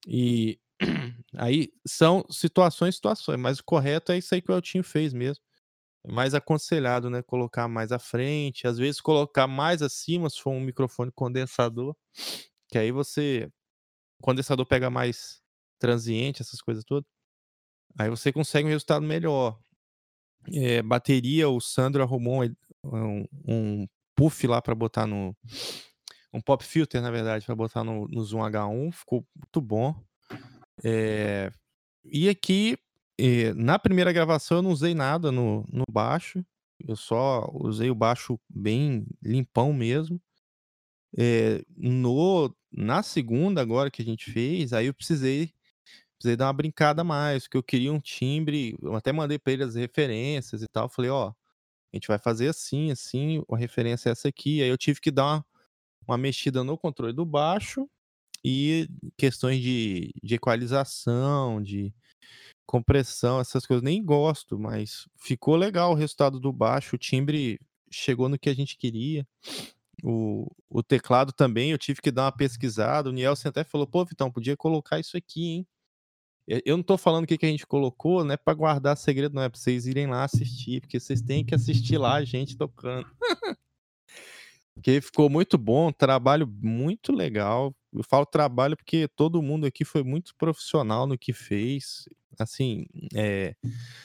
E aí são situações, situações, mas o correto é isso aí que o Eltinho fez mesmo. Mais aconselhado, né? Colocar mais à frente, às vezes colocar mais acima se for um microfone condensador, que aí você. O condensador pega mais transiente, essas coisas todas. Aí você consegue um resultado melhor. É, bateria, o Sandro arrumou um, um puff lá para botar no. Um pop filter, na verdade, para botar no, no Zoom H1, ficou muito bom. É, e aqui, eh, na primeira gravação, eu não usei nada no, no baixo, eu só usei o baixo bem limpão mesmo. Eh, no, na segunda, agora que a gente fez, aí eu precisei, precisei dar uma brincada mais, porque eu queria um timbre, eu até mandei para ele as referências e tal. Falei, ó, a gente vai fazer assim, assim, a referência é essa aqui. Aí eu tive que dar uma, uma mexida no controle do baixo e questões de, de equalização, de compressão, essas coisas. Nem gosto, mas ficou legal o resultado do baixo. O timbre chegou no que a gente queria. O, o teclado também, eu tive que dar uma pesquisada. O Nielsen até falou: pô, Vitão, podia colocar isso aqui, hein? Eu não tô falando o que, que a gente colocou, não é pra guardar segredo, não é pra vocês irem lá assistir, porque vocês têm que assistir lá a gente tocando. Porque ficou muito bom, trabalho muito legal. Eu falo trabalho porque todo mundo aqui foi muito profissional no que fez. Assim, é,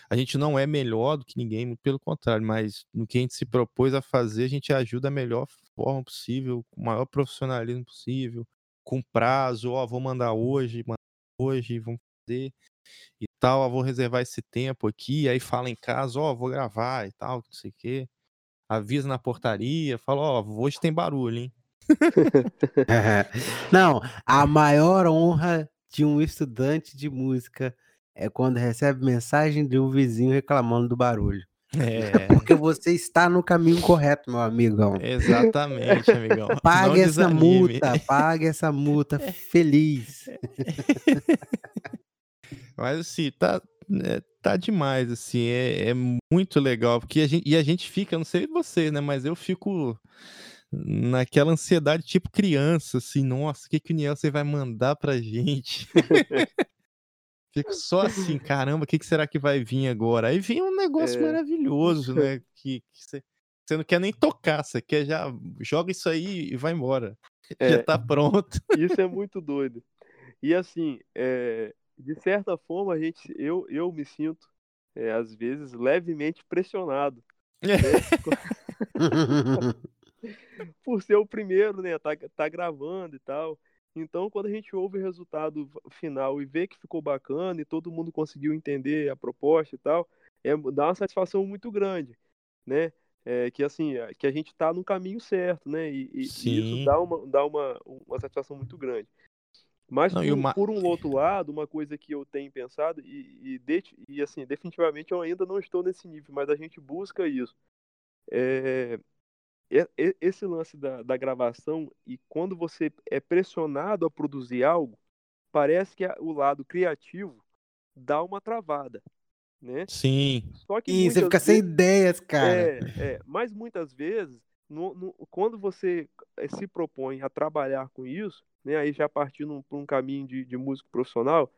a gente não é melhor do que ninguém, pelo contrário, mas no que a gente se propôs a fazer, a gente ajuda da melhor forma possível, com o maior profissionalismo possível, com prazo, ó, vou mandar hoje, mandar hoje, vamos fazer e tal, ó, vou reservar esse tempo aqui, aí fala em casa, ó, vou gravar e tal, não sei o quê. Avisa na portaria, fala, ó, hoje tem barulho, hein? Não, a maior honra de um estudante de música é quando recebe mensagem de um vizinho reclamando do barulho. É, Porque você está no caminho correto, meu amigão. exatamente, amigão. Não Pague essa desanime. multa, pague essa multa feliz. Mas assim, tá, é, tá demais, assim, é, é muito legal, porque a gente, e a gente fica, não sei você, né, mas eu fico naquela ansiedade tipo criança, assim, nossa, o que que o Niel você vai mandar pra gente? Fico só assim, caramba, o que que será que vai vir agora? Aí vem um negócio É. maravilhoso, né, que, você, não quer nem tocar, você quer já, joga isso aí e vai embora. É. Já tá pronto. Isso é muito doido. E assim, é, de certa forma, a gente, eu, eu me sinto, é, às vezes, levemente pressionado por ser o primeiro, né? Tá, tá gravando e tal. Então, quando a gente ouve o resultado final e vê que ficou bacana e todo mundo conseguiu entender a proposta e tal, é, dá uma satisfação muito grande, né? É, que assim, é, que a gente tá no caminho certo, né? E, e- isso dá uma, dá uma, uma satisfação muito grande. Mas Não, por, e o ma- por um outro lado, uma coisa que eu tenho pensado, e, e, de- e, assim, definitivamente eu ainda não estou nesse nível, mas a gente busca isso. É, esse lance da, da gravação, e quando você é pressionado a produzir algo, parece que o lado criativo dá uma travada, né? Sim, Só que Ih, você fica sem vezes- ideias, cara. é, é, mas muitas vezes, no- no- quando você eh, se propõe a trabalhar com isso, né, aí já partindo por um caminho de, de músico profissional,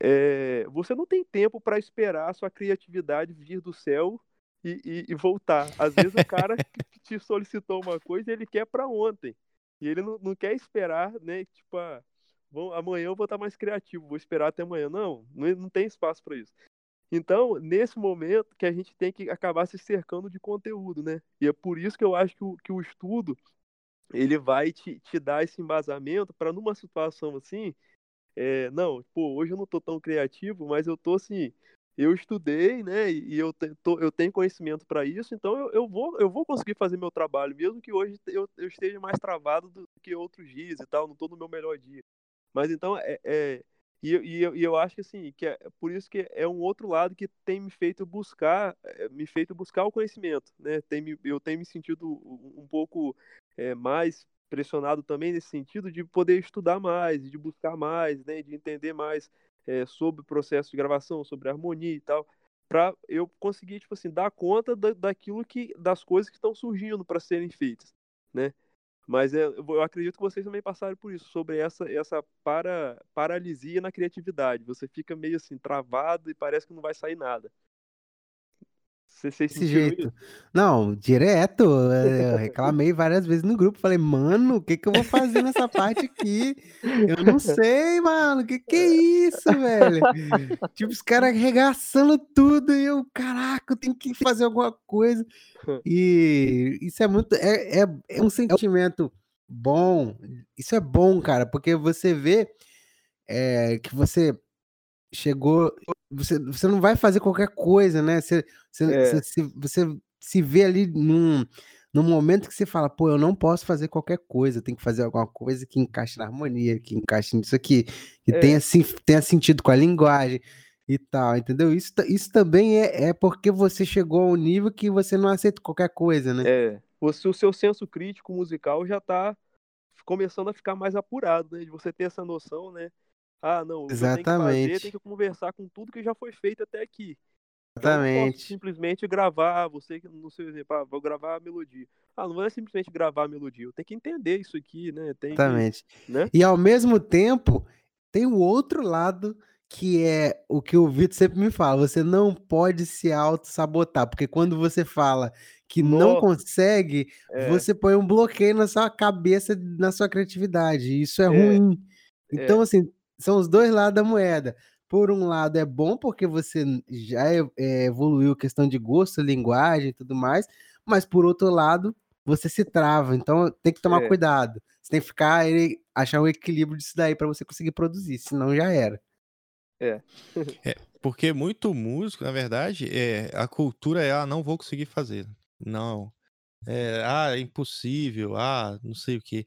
é, você não tem tempo para esperar a sua criatividade vir do céu e, e- e voltar. Às vezes o cara te solicitou uma coisa, ele quer para ontem. E ele não, não quer esperar, né? Tipo, ah, vão- amanhã eu vou estar mais criativo, vou esperar até amanhã. Não, não, não tem espaço para isso. Então, nesse momento que a gente tem que acabar se cercando de conteúdo, né? E é por isso que eu acho que o, que o estudo ele vai te, te dar esse embasamento para numa situação assim, é, não, pô, hoje eu não tô tão criativo, mas eu tô assim, eu estudei, né? E, eu, te- tô- eu tenho conhecimento para isso, então eu, eu vou eu vou conseguir fazer meu trabalho, mesmo que hoje eu, eu esteja mais travado do que outros dias e tal, não tô no meu melhor dia. Mas então é, é- e, e, eu, e eu acho que assim, que é por isso que é um outro lado que tem me feito buscar, é, me feito buscar o conhecimento, né? Tem me, eu tenho me sentido um pouco é, mais pressionado também nesse sentido de poder estudar mais, de buscar mais, né? De entender mais é, sobre o processo de gravação, sobre harmonia e tal, para eu conseguir tipo assim dar conta da, daquilo que das coisas que estão surgindo para serem feitas, né? Mas é, eu acredito que vocês também passaram por isso, sobre essa, essa para, paralisia na criatividade. Você fica meio assim, travado e parece que não vai sair nada. Vocês Desse sentiram jeito. isso? Não, direto. é, Eu reclamei várias vezes no grupo. Falei, mano, o que que eu vou fazer nessa parte aqui? Eu não sei, mano. O que que é isso, velho? Tipo, os caras arregaçando tudo e eu, caraca, eu tenho que fazer alguma coisa. E isso é muito. É, é, é um sentimento bom. Isso é bom, cara, porque você vê é, que você chegou. Você, você não vai fazer qualquer coisa, né? Você, você, É. você, se- você se vê ali num, num momento que você fala, pô, eu não posso fazer qualquer coisa, tenho que fazer alguma coisa que encaixe na harmonia, que encaixe nisso aqui, que É. tenha, tenha sentido com a linguagem e tal, entendeu? Isso, isso também é, é porque você chegou a um nível que você não aceita qualquer coisa, né? É, você, o seu senso crítico musical já está começando a ficar mais apurado, né? De você ter essa noção, né? Ah, não, o que eu tenho que fazer, Exatamente. tem que conversar com tudo que já foi feito até aqui. Não Exatamente. simplesmente gravar, você que no seu exemplo, ah, vou gravar a melodia. Ah, não é simplesmente gravar a melodia, eu tenho que entender isso aqui, né? Tem que, Exatamente. né? E ao mesmo tempo, tem o outro lado que é o que o Vitor sempre me fala: você não pode se auto-sabotar, porque quando você fala que não Nossa. consegue, É, você põe um bloqueio na sua cabeça, na sua criatividade. E isso é, É, ruim. é. Então, assim, são os dois lados da moeda. Por um lado, é bom porque você já é- é, evoluiu questão de gosto, linguagem e tudo mais, mas por outro lado, você se trava. Então, tem que tomar É. cuidado. Você tem que ficar, ele- achar um equilíbrio disso daí para você conseguir produzir, senão já era. Porque muito músico, na verdade, é, a cultura é, ah, não vou conseguir fazer. Não. É, ah, é impossível. Ah, não sei o quê.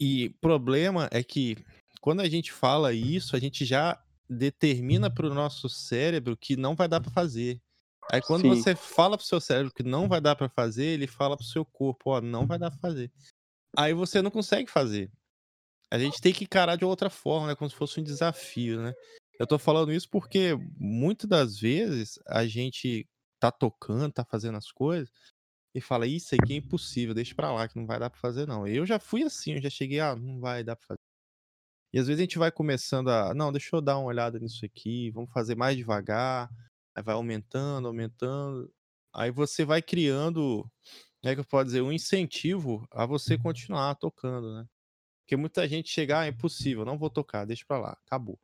E problema é que quando a gente fala isso, a gente já determina para o nosso cérebro que não vai dar para fazer. Aí quando Sim. você fala pro seu cérebro que não vai dar pra fazer, ele fala pro seu corpo, ó, não vai dar pra fazer. Aí você não consegue fazer. A gente tem que encarar de outra forma, né? Como se fosse um desafio, né? Eu tô falando isso porque muitas das vezes a gente tá tocando, tá fazendo as coisas e fala, isso aqui é impossível, deixa pra lá, que não vai dar pra fazer, não. Eu já fui assim, eu já cheguei, ah, não vai dar pra fazer. E às vezes a gente vai começando a, não, deixa eu dar uma olhada nisso aqui, vamos fazer mais devagar, aí vai aumentando, aumentando. Aí você vai criando, como é que eu posso dizer, um incentivo a você continuar tocando, né? Porque muita gente chega, ah, é impossível, não vou tocar, deixa pra lá, acabou.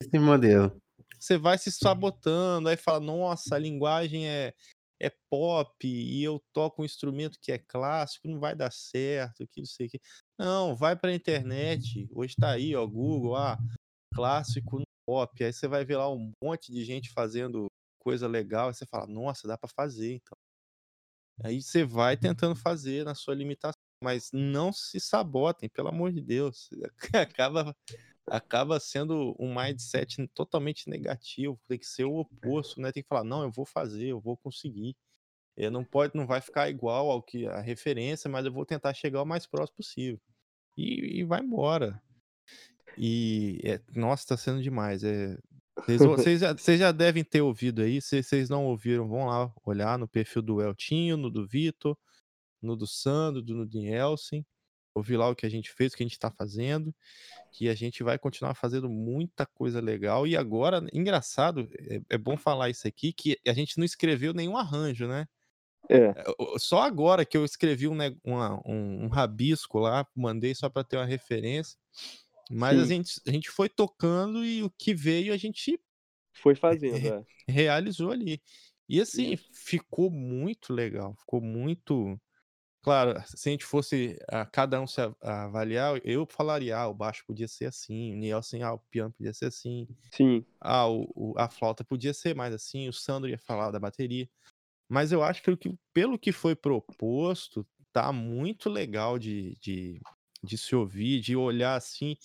Esse modelo. Você vai se sabotando, aí fala, nossa, a linguagem é, é pop e eu toco um instrumento que é clássico, não vai dar certo, que não sei o que. Não, vai pra internet, hoje tá aí, ó, Google, ah, clássico no pop. Aí você vai ver lá um monte de gente fazendo coisa legal, aí você fala, nossa, dá pra fazer, então. Aí você vai tentando fazer na sua limitação, mas não se sabotem, pelo amor de Deus. Acaba acaba sendo um mindset totalmente negativo, tem que ser o oposto, né? Tem que falar, não, eu vou fazer, eu vou conseguir. É, não pode, não vai ficar igual ao que a referência, mas eu vou tentar chegar o mais próximo possível. E, e vai embora. E é, nossa, tá sendo demais. É, vocês, vocês já, vocês já devem ter ouvido aí. Se vocês não ouviram, vão lá olhar no perfil do Eltinho, no do Vitor, no do Sandro, do no do Nielsen. Ouvir lá o que a gente fez, o que a gente tá fazendo. Que a gente vai continuar fazendo muita coisa legal. E agora, engraçado, é, é bom falar isso aqui, que a gente não escreveu nenhum arranjo, né? É. É, Só agora que eu escrevi um, uma- um- um rabisco lá, mandei só para ter uma referência. Mas a gente, a gente foi tocando e o que veio a gente Foi fazendo, é. realizou ali. E assim, ficou muito legal. Ficou muito. Claro, se a gente fosse a cada um se avaliar, eu falaria: ah, o baixo podia ser assim, o Nielsen, ah, o piano podia ser assim, Sim. ah, o, o- a flauta podia ser mais assim, o Sandro ia falar da bateria. Mas eu acho que, pelo que foi proposto, tá muito legal de, de, de se ouvir, de olhar assim.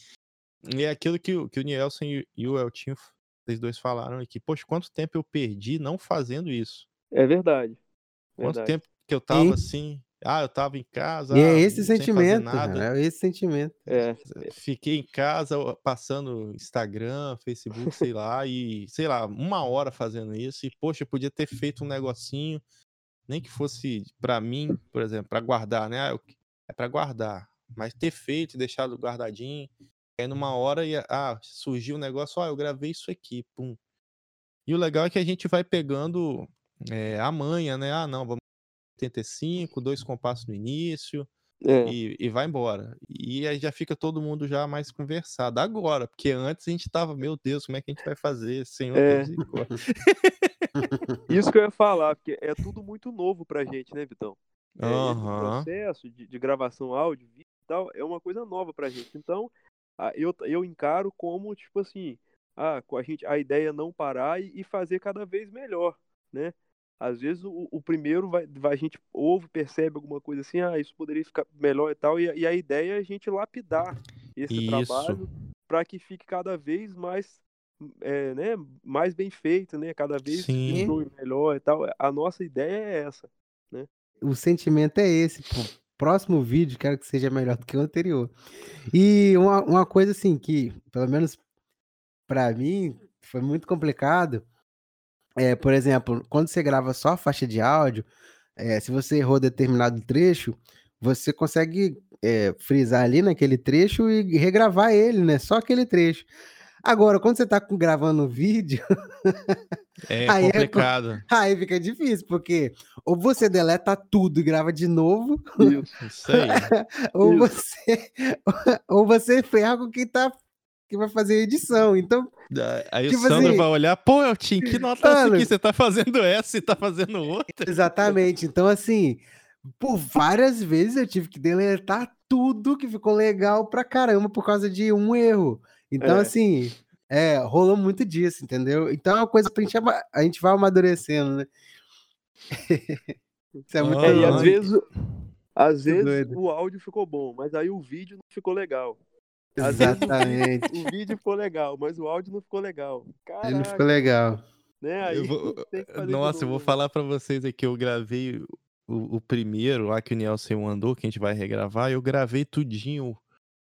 E é aquilo que, o- que o Nielsen e, e o Eltinho, vocês dois falaram aqui. Poxa, quanto tempo eu perdi não fazendo isso? É verdade. Quanto Verdade. tempo que eu tava Sim. assim? Ah, eu tava em casa. E ah, é esse sem fazer sentimento, cara, é esse sentimento. É. Fiquei em casa ó, passando Instagram, Facebook, sei lá, e sei lá, uma hora fazendo isso. E poxa, eu podia ter feito um negocinho, nem que fosse pra mim, por exemplo, pra guardar, né? Ah, eu- É pra guardar, mas ter feito deixado guardadinho. Aí numa hora ia, ah, surgiu um negócio, ah, eu gravei isso aqui, pum. E o legal é que a gente vai pegando é, a manha, né? Ah, não, vamos 85, dois compassos no início, É. e, e vai embora. E aí já fica todo mundo já mais conversado. Agora, porque antes a gente tava, meu Deus, como é que a gente vai fazer? Senhor, É. Isso que eu ia falar, porque é tudo muito novo pra gente, né, Vitão? É, Aham. processo de, de gravação áudio e tal é uma coisa nova pra gente. Então, a- eu, eu encaro como, tipo assim, ah, com a, gente, a ideia é não parar e, e fazer cada vez melhor, né? Às vezes o, o primeiro vai, vai- a gente ouve, percebe alguma coisa assim, ah, isso poderia ficar melhor e tal, e, a- e a ideia é a gente lapidar esse Isso. trabalho para que fique cada vez mais, é, né, mais bem feito, né? Cada vez Sim. melhor e tal. A nossa ideia é essa. O sentimento é esse. Pô. Próximo vídeo, quero que seja melhor do que o anterior. E uma, uma coisa assim que, pelo menos pra mim, foi muito complicado. É, por exemplo, quando você grava só a faixa de áudio, é, se você errou determinado trecho, você consegue é, frisar ali naquele trecho e regravar ele, né? Só aquele trecho. Agora, quando você tá com- gravando o vídeo, É Aí é co- complicado. aí fica difícil, porque ou você deleta tudo e grava de novo, Isso. Isso aí. ou Isso. você ou você ferra com quem tá que vai fazer a edição. Então, Aí Tipo o Sandro assim, vai olhar, pô, Eltinho, que nota é essa aqui? Você tá fazendo essa e tá fazendo outra. exatamente. Então, assim, por várias vezes eu tive que deletar tudo que ficou legal pra caramba por causa de um erro. Então, É. assim, é, rolou muito disso, entendeu? Então é uma coisa pra gente, ama- a gente vai amadurecendo, né? Isso é muito É, e às vezes, às vezes o áudio ficou bom, mas aí o vídeo não ficou legal. Às vezes o vídeo, Exatamente. o vídeo ficou legal, mas o áudio não ficou legal. Ele não ficou Caraca, legal. né? Aí Eu vou- Nossa, eu vou falar pra vocês aqui, eu gravei o, o primeiro lá que o Nielsen mandou, que a gente vai regravar, eu gravei tudinho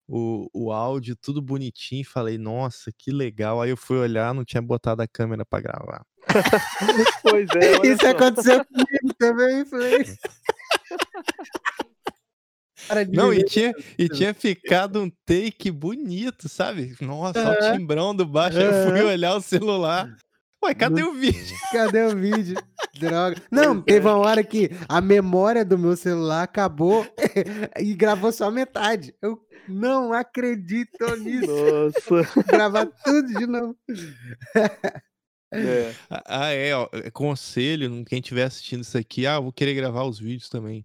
o, o áudio, tudo bonitinho, falei, nossa, que legal. Aí eu fui olhar, não tinha botado a câmera pra gravar. Pois é, Isso só. aconteceu comigo também, foi. Não, e tinha, e tinha ficado um take bonito, sabe? Nossa, o timbrão do baixo. Eu fui olhar o celular. Ué, cadê o vídeo? Cadê o vídeo? Droga. Não, teve uma hora que a memória do meu celular acabou e gravou só metade. Eu não acredito nisso. Nossa. Gravar tudo de novo. É. Ah, é, ó. Conselho, quem estiver assistindo isso aqui, ah, eu vou querer gravar os vídeos também.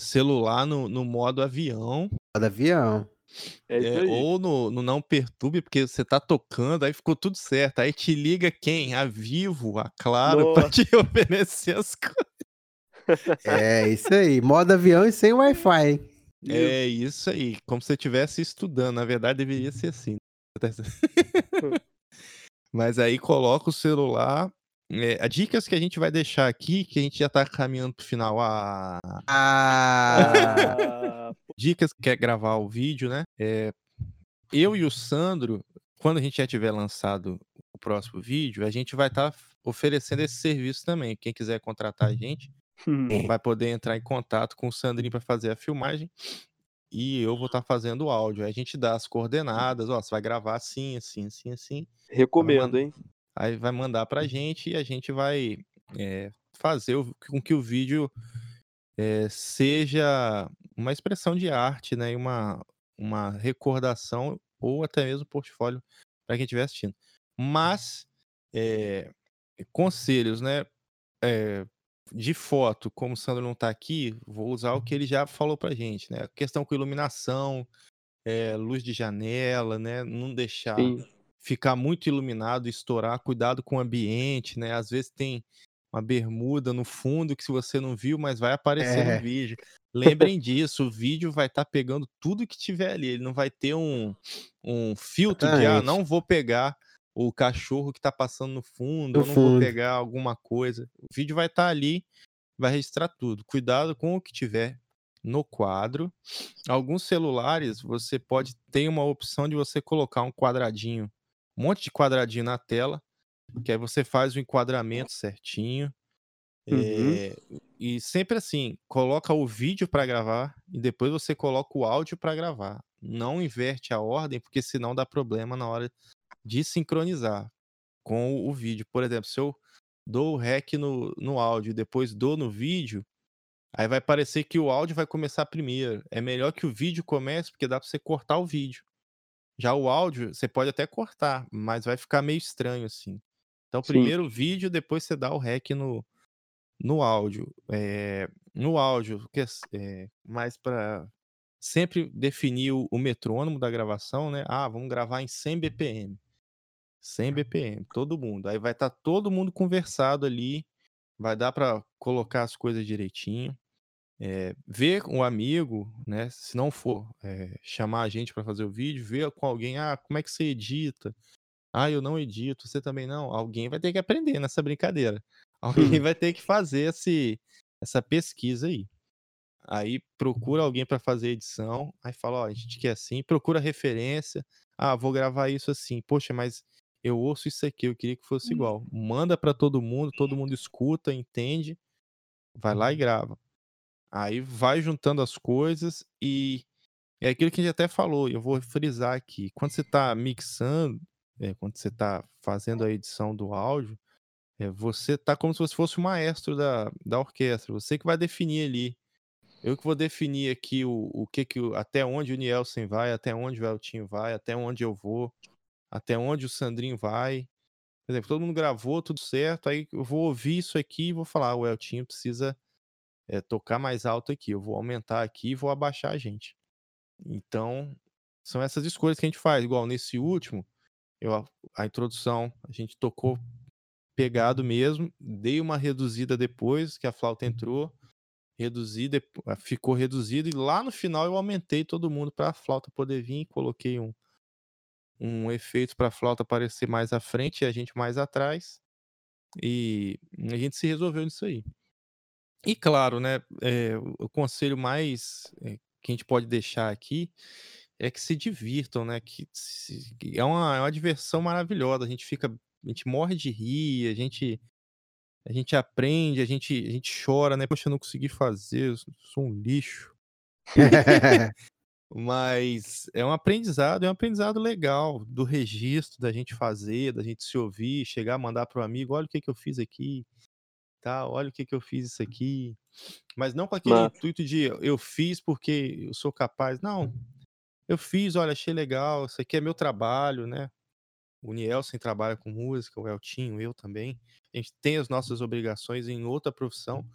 Celular no, no modo avião, Modo avião. É é, ou no, no não perturbe, porque você tá tocando, aí ficou tudo certo. Aí te liga quem? A Vivo, a Claro, pra te oferecer as coisas. É isso aí. Modo avião e sem Wi-Fi, hein? É isso aí, como se você estivesse estudando. Na verdade, deveria ser assim. Mas aí coloca o celular. É, as dicas que a gente vai deixar aqui, que a gente já tá caminhando pro final. Ah, Ah, dicas que quer gravar o vídeo, né? É, eu e o Sandro, quando a gente já tiver lançado o próximo vídeo, a gente vai estar oferecendo esse serviço também. Quem quiser contratar a gente, vai poder entrar em contato com o Sandrinho para fazer a filmagem e eu vou estar fazendo o áudio. Aí a gente dá as coordenadas, ó, você vai gravar assim, assim, assim, assim. Recomendo, hein? Aí vai mandar pra gente e a gente vai é, fazer o- com que o vídeo é, seja uma expressão de arte, né? E uma, uma recordação ou até mesmo portfólio para quem estiver assistindo. Mas é, conselhos, né? é, de foto, como o Sandro não tá aqui, vou usar o que ele já falou pra gente, né? Questão com iluminação, é, luz de janela, né? Não deixar Sim. Ficar muito iluminado, estourar, cuidado com o ambiente, né? Às vezes tem uma bermuda no fundo que se você não viu, mas vai aparecer É. no vídeo. Lembrem disso, o vídeo vai estar pegando tudo que tiver ali, ele não vai ter um, um filtro de, ah, não vou pegar o cachorro que tá passando no fundo, No eu não vou fundo. pegar alguma coisa. O vídeo vai estar ali, vai registrar tudo. Cuidado com o que tiver no quadro. Alguns celulares você pode ter uma opção de você colocar um quadradinho, um monte de quadradinho na tela, que aí você faz o enquadramento certinho. Uhum. É, e sempre assim, coloca o vídeo para gravar e depois você coloca o áudio para gravar. Não inverte a ordem, porque senão dá problema na hora de sincronizar com o, vídeo. Por exemplo, se eu dou o REC no, no áudio e depois dou no vídeo, aí vai parecer que o áudio vai começar primeiro. É melhor que o vídeo comece, porque dá para você cortar o vídeo. Já o áudio, você pode até cortar, mas vai ficar meio estranho assim. Então, Sim. primeiro o vídeo, depois você dá o REC no, no áudio. É, no áudio, que é, é, mais para sempre definir o, o metrônomo da gravação, né? Ah, vamos gravar em 100 BPM. 100 BPM, todo mundo. Aí vai estar todo mundo conversado ali, vai dar para colocar as coisas direitinho. É, ver um amigo, né? Se não for é, chamar a gente para fazer o vídeo, ver com alguém, ah, como é que você edita? Ah, eu não edito, você também não. Alguém vai ter que aprender nessa brincadeira. Alguém vai ter que fazer esse, essa pesquisa aí. Aí procura alguém para fazer edição, aí fala, ó, a gente quer assim, procura referência. Ah, vou gravar isso assim. Poxa, mas eu ouço isso aqui, eu queria que fosse igual. Manda para todo mundo, todo mundo escuta, entende, vai lá e grava. Aí vai juntando as coisas e é aquilo que a gente até falou, eu vou frisar aqui. Quando você está mixando, é, quando você está fazendo a edição do áudio, é, você tá como se você fosse o maestro da, da orquestra. Você que vai definir ali. Eu que vou definir aqui o, o que que até onde o Nielsen vai, até onde o Eltinho vai, até onde eu vou, até onde o Sandrinho vai. Por exemplo, todo mundo gravou, tudo certo. Aí eu vou ouvir isso aqui e vou falar: "Ah, o Eltinho precisa é, tocar mais alto aqui. Eu vou aumentar aqui e vou abaixar a gente. Então, são essas escolhas que a gente faz. Igual nesse último, eu, a, a introdução, a gente tocou pegado mesmo, dei uma reduzida depois que a flauta entrou, reduzi, ah, ficou reduzido e lá no final eu aumentei todo mundo para a flauta poder vir, coloquei um, um efeito para a flauta aparecer mais à frente e a gente mais atrás. E a gente se resolveu nisso aí. E claro, né, eh, o conselho mais, eh, que a gente pode deixar aqui, é que se divirtam, né, que se que é uma é uma diversão maravilhosa, a gente fica a gente morre de rir, a gente a gente aprende, a gente a gente chora, né, "Poxa, eu não consegui fazer, eu sou sou um lixo". Mas é um aprendizado, é um aprendizado legal, do registro, da gente fazer, da gente se ouvir, chegar, mandar para o amigo: "Olha o que que eu fiz aqui, tal, olha o que que eu fiz isso aqui". Mas não com aquele Massa. intuito de eu fiz porque eu sou capaz, não, eu fiz, olha, achei legal, isso aqui é meu trabalho, né. O Nielsen trabalha com música, o Eltinho, eu também. A gente tem as nossas obrigações em outra profissão,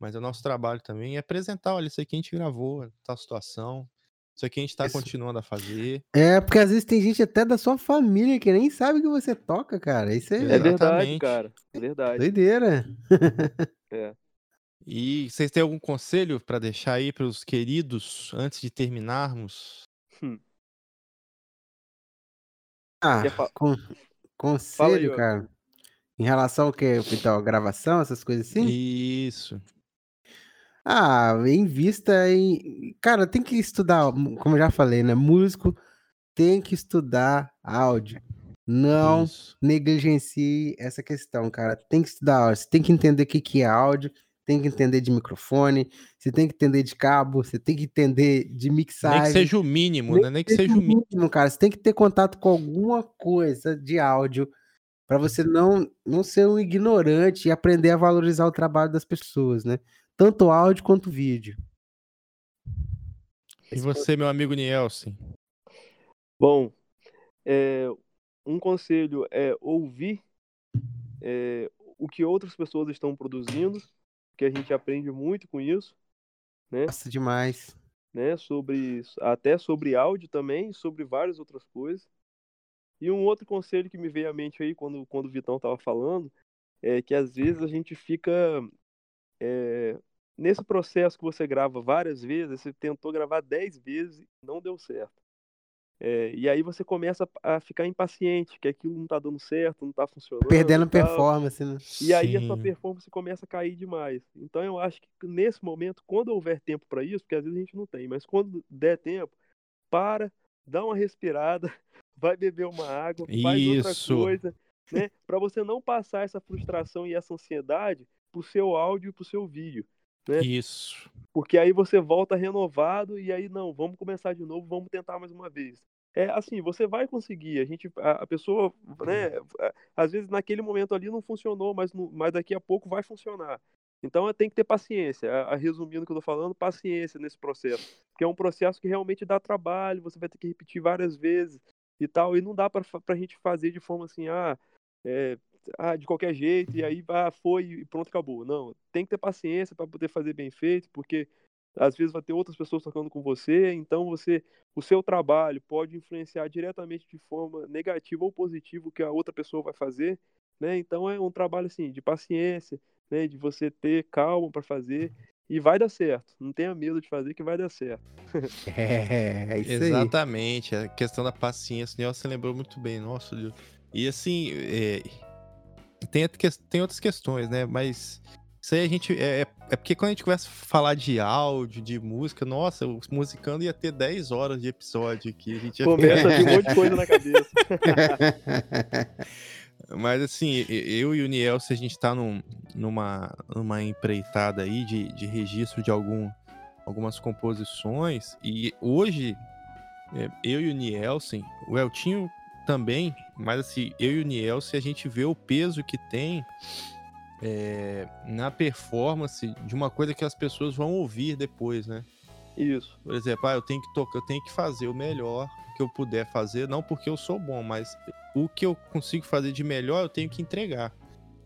mas é o nosso trabalho também, é apresentar: "Olha, isso aqui a gente gravou, tal situação, isso aqui a gente tá Isso. continuando a fazer". É, porque às vezes tem gente até da sua família que nem sabe que você toca, cara. Isso É é verdade, cara. É verdade. doideira. É. E vocês têm algum conselho pra deixar aí para os queridos antes de terminarmos? Hum. Ah, con aí, conselho, ó. cara, em relação ao quê? Então, gravação, essas coisas assim? Isso. Ah, invista em cara, tem que estudar, como eu já falei, né, músico tem que estudar áudio. Não Isso. negligencie essa questão, cara. Tem que estudar áudio, você tem que entender o que que é áudio, tem que entender de microfone, você tem que entender de cabo, você tem que entender de Nem que mixagem. seja o mínimo, Nem né, nem que seja seja o mínimo. mínimo, cara, você tem que ter contato com alguma coisa de áudio, pra você não não ser um ignorante e aprender a valorizar o trabalho das pessoas, né, tanto áudio quanto vídeo. E você, meu amigo Nielsen? Bom, eh, um conselho é ouvir, eh, o que outras pessoas estão produzindo, que a gente aprende muito com isso, né, Nossa, demais. né, sobre até sobre áudio também, sobre várias outras coisas. E um outro conselho que me veio à mente aí quando quando o Vitão estava falando, é que às vezes a gente fica, eh, nesse processo que você grava várias vezes, você tentou gravar 10 vezes e não deu certo. Eh, e aí você começa a ficar impaciente, que aquilo não tá dando certo, não tá funcionando Perdendo tal. performance, né. E aí a sua Sim. performance começa a cair demais. Então eu acho que nesse momento, quando houver tempo pra isso, porque às vezes a gente não tem, mas quando der tempo, para, dá uma respirada, vai beber uma água, faz outra Isso. coisa, né, pra você não passar essa frustração e essa ansiedade para o seu áudio e para o seu vídeo, né. Isso. Porque aí você volta renovado e aí: "Não, vamos começar de novo, vamos tentar mais uma vez". É, assim, você vai conseguir, a gente a a pessoa, né, a às vezes naquele momento ali não funcionou, mas no mas daqui a pouco vai funcionar. Então tem que ter paciência, a a resumindo o que eu tô falando, paciência nesse processo, porque é um processo que realmente dá trabalho, você vai ter que repetir várias vezes e tal, e não dá pra fa pra gente fazer de forma assim, ah, eh, ah, de qualquer jeito e aí, ah, foi e pronto, acabou. Não, tem que ter paciência pra poder fazer bem feito, porque às vezes vai ter outras pessoas tocando com você, então você o seu trabalho pode influenciar diretamente de forma negativa ou positiva o que a outra pessoa vai fazer, né, então é um trabalho, assim, de paciência, né, de você ter calma pra fazer e vai dar certo, não tenha medo de fazer que vai dar certo. É, é isso aí. Exatamente, a questão da paciência, o Nielsen lembrou muito bem, nossa Deus. E assim, eh, tem tem outras questões, né, mas isso aí a gente é é é porque quando a gente começa a falar de áudio, de música, nossa, o Musicando ia ter 10 horas de episódio aqui, a gente ia Começa a vir um monte de coisa na cabeça. Mas assim, eu e o Nielsen, a gente tá num numa numa empreitada aí de de registro de algum algumas composições, e hoje, eh, eu e o Nielsen, o Eltinho também, mas assim, eu e o Nielsen, a gente vê o peso que tem, eh, na performance de uma coisa que as pessoas vão ouvir depois, né. Isso. Por exemplo, ah, eu tenho que tocar eu tenho que fazer o melhor que eu puder fazer, não porque eu sou bom, mas o que eu consigo fazer de melhor eu tenho que entregar.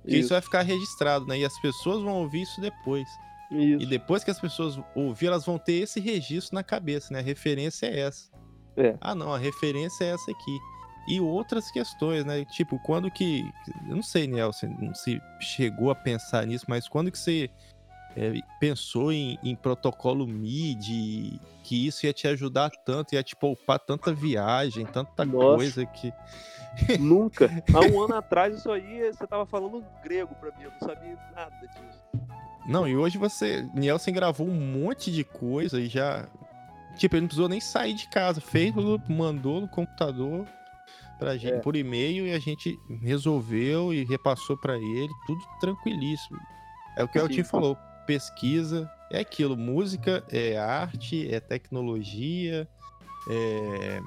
Isso Isso. vai ficar registrado, né, e as pessoas vão ouvir isso depois. E Isso. depois que as pessoas ouvir, elas vão ter esse registro na cabeça, né, a referência é essa. É. Ah não, a referência é essa aqui. E outras questões, né, tipo, quando que eu não sei, Nielsen, se chegou a pensar nisso, mas quando que você é, pensou em, em protocolo MIDI, que isso ia te ajudar tanto, ia te poupar tanta viagem, tanta Nossa. coisa que. Nunca. Há um ano atrás, isso aí, você tava falando grego pra mim, eu não sabia nada disso. Não, e hoje você. Nielsen gravou um monte de coisa e já. Tipo, ele não precisou nem sair de casa. Fez, mandou no computador pra gente É. por e-mail e a gente resolveu e repassou pra ele, tudo tranquilíssimo. É o que o. Eltinho falou, pesquisa, é aquilo, música é arte, é tecnologia, é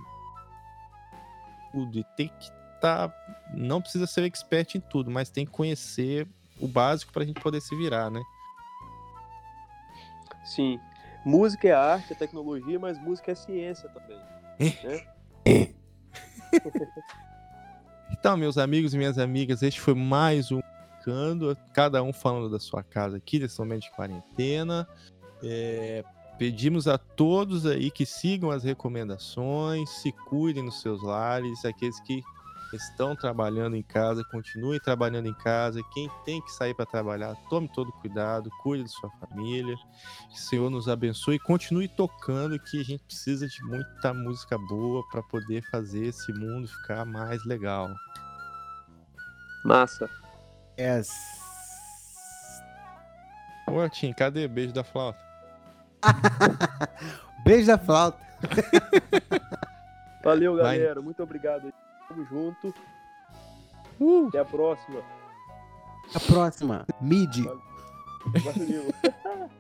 tudo. E tem que estar, não precisa ser expert em tudo, mas tem que conhecer o básico pra gente poder se virar, né? Sim. Música é arte, é tecnologia, mas música é ciência também. Então, meus amigos e minhas amigas, este foi mais um Cando, cada um falando da sua casa aqui, nesse momento de quarentena. É, pedimos a todos aí que sigam as recomendações, se cuidem nos seus lares, aqueles que estão trabalhando em casa, continuem trabalhando em casa. Quem tem que sair para trabalhar, tome todo cuidado, cuide de sua família. Que o Senhor nos abençoe e continue tocando, que a gente precisa de muita música boa para poder fazer esse mundo ficar mais legal. Massa. Yes. Ô, Tim, cadê beijo da flauta? Beijo da flauta. Valeu, Vai. galera. Muito obrigado. Tamo junto. Uh! Até a próxima. A próxima. Mid. Valeu.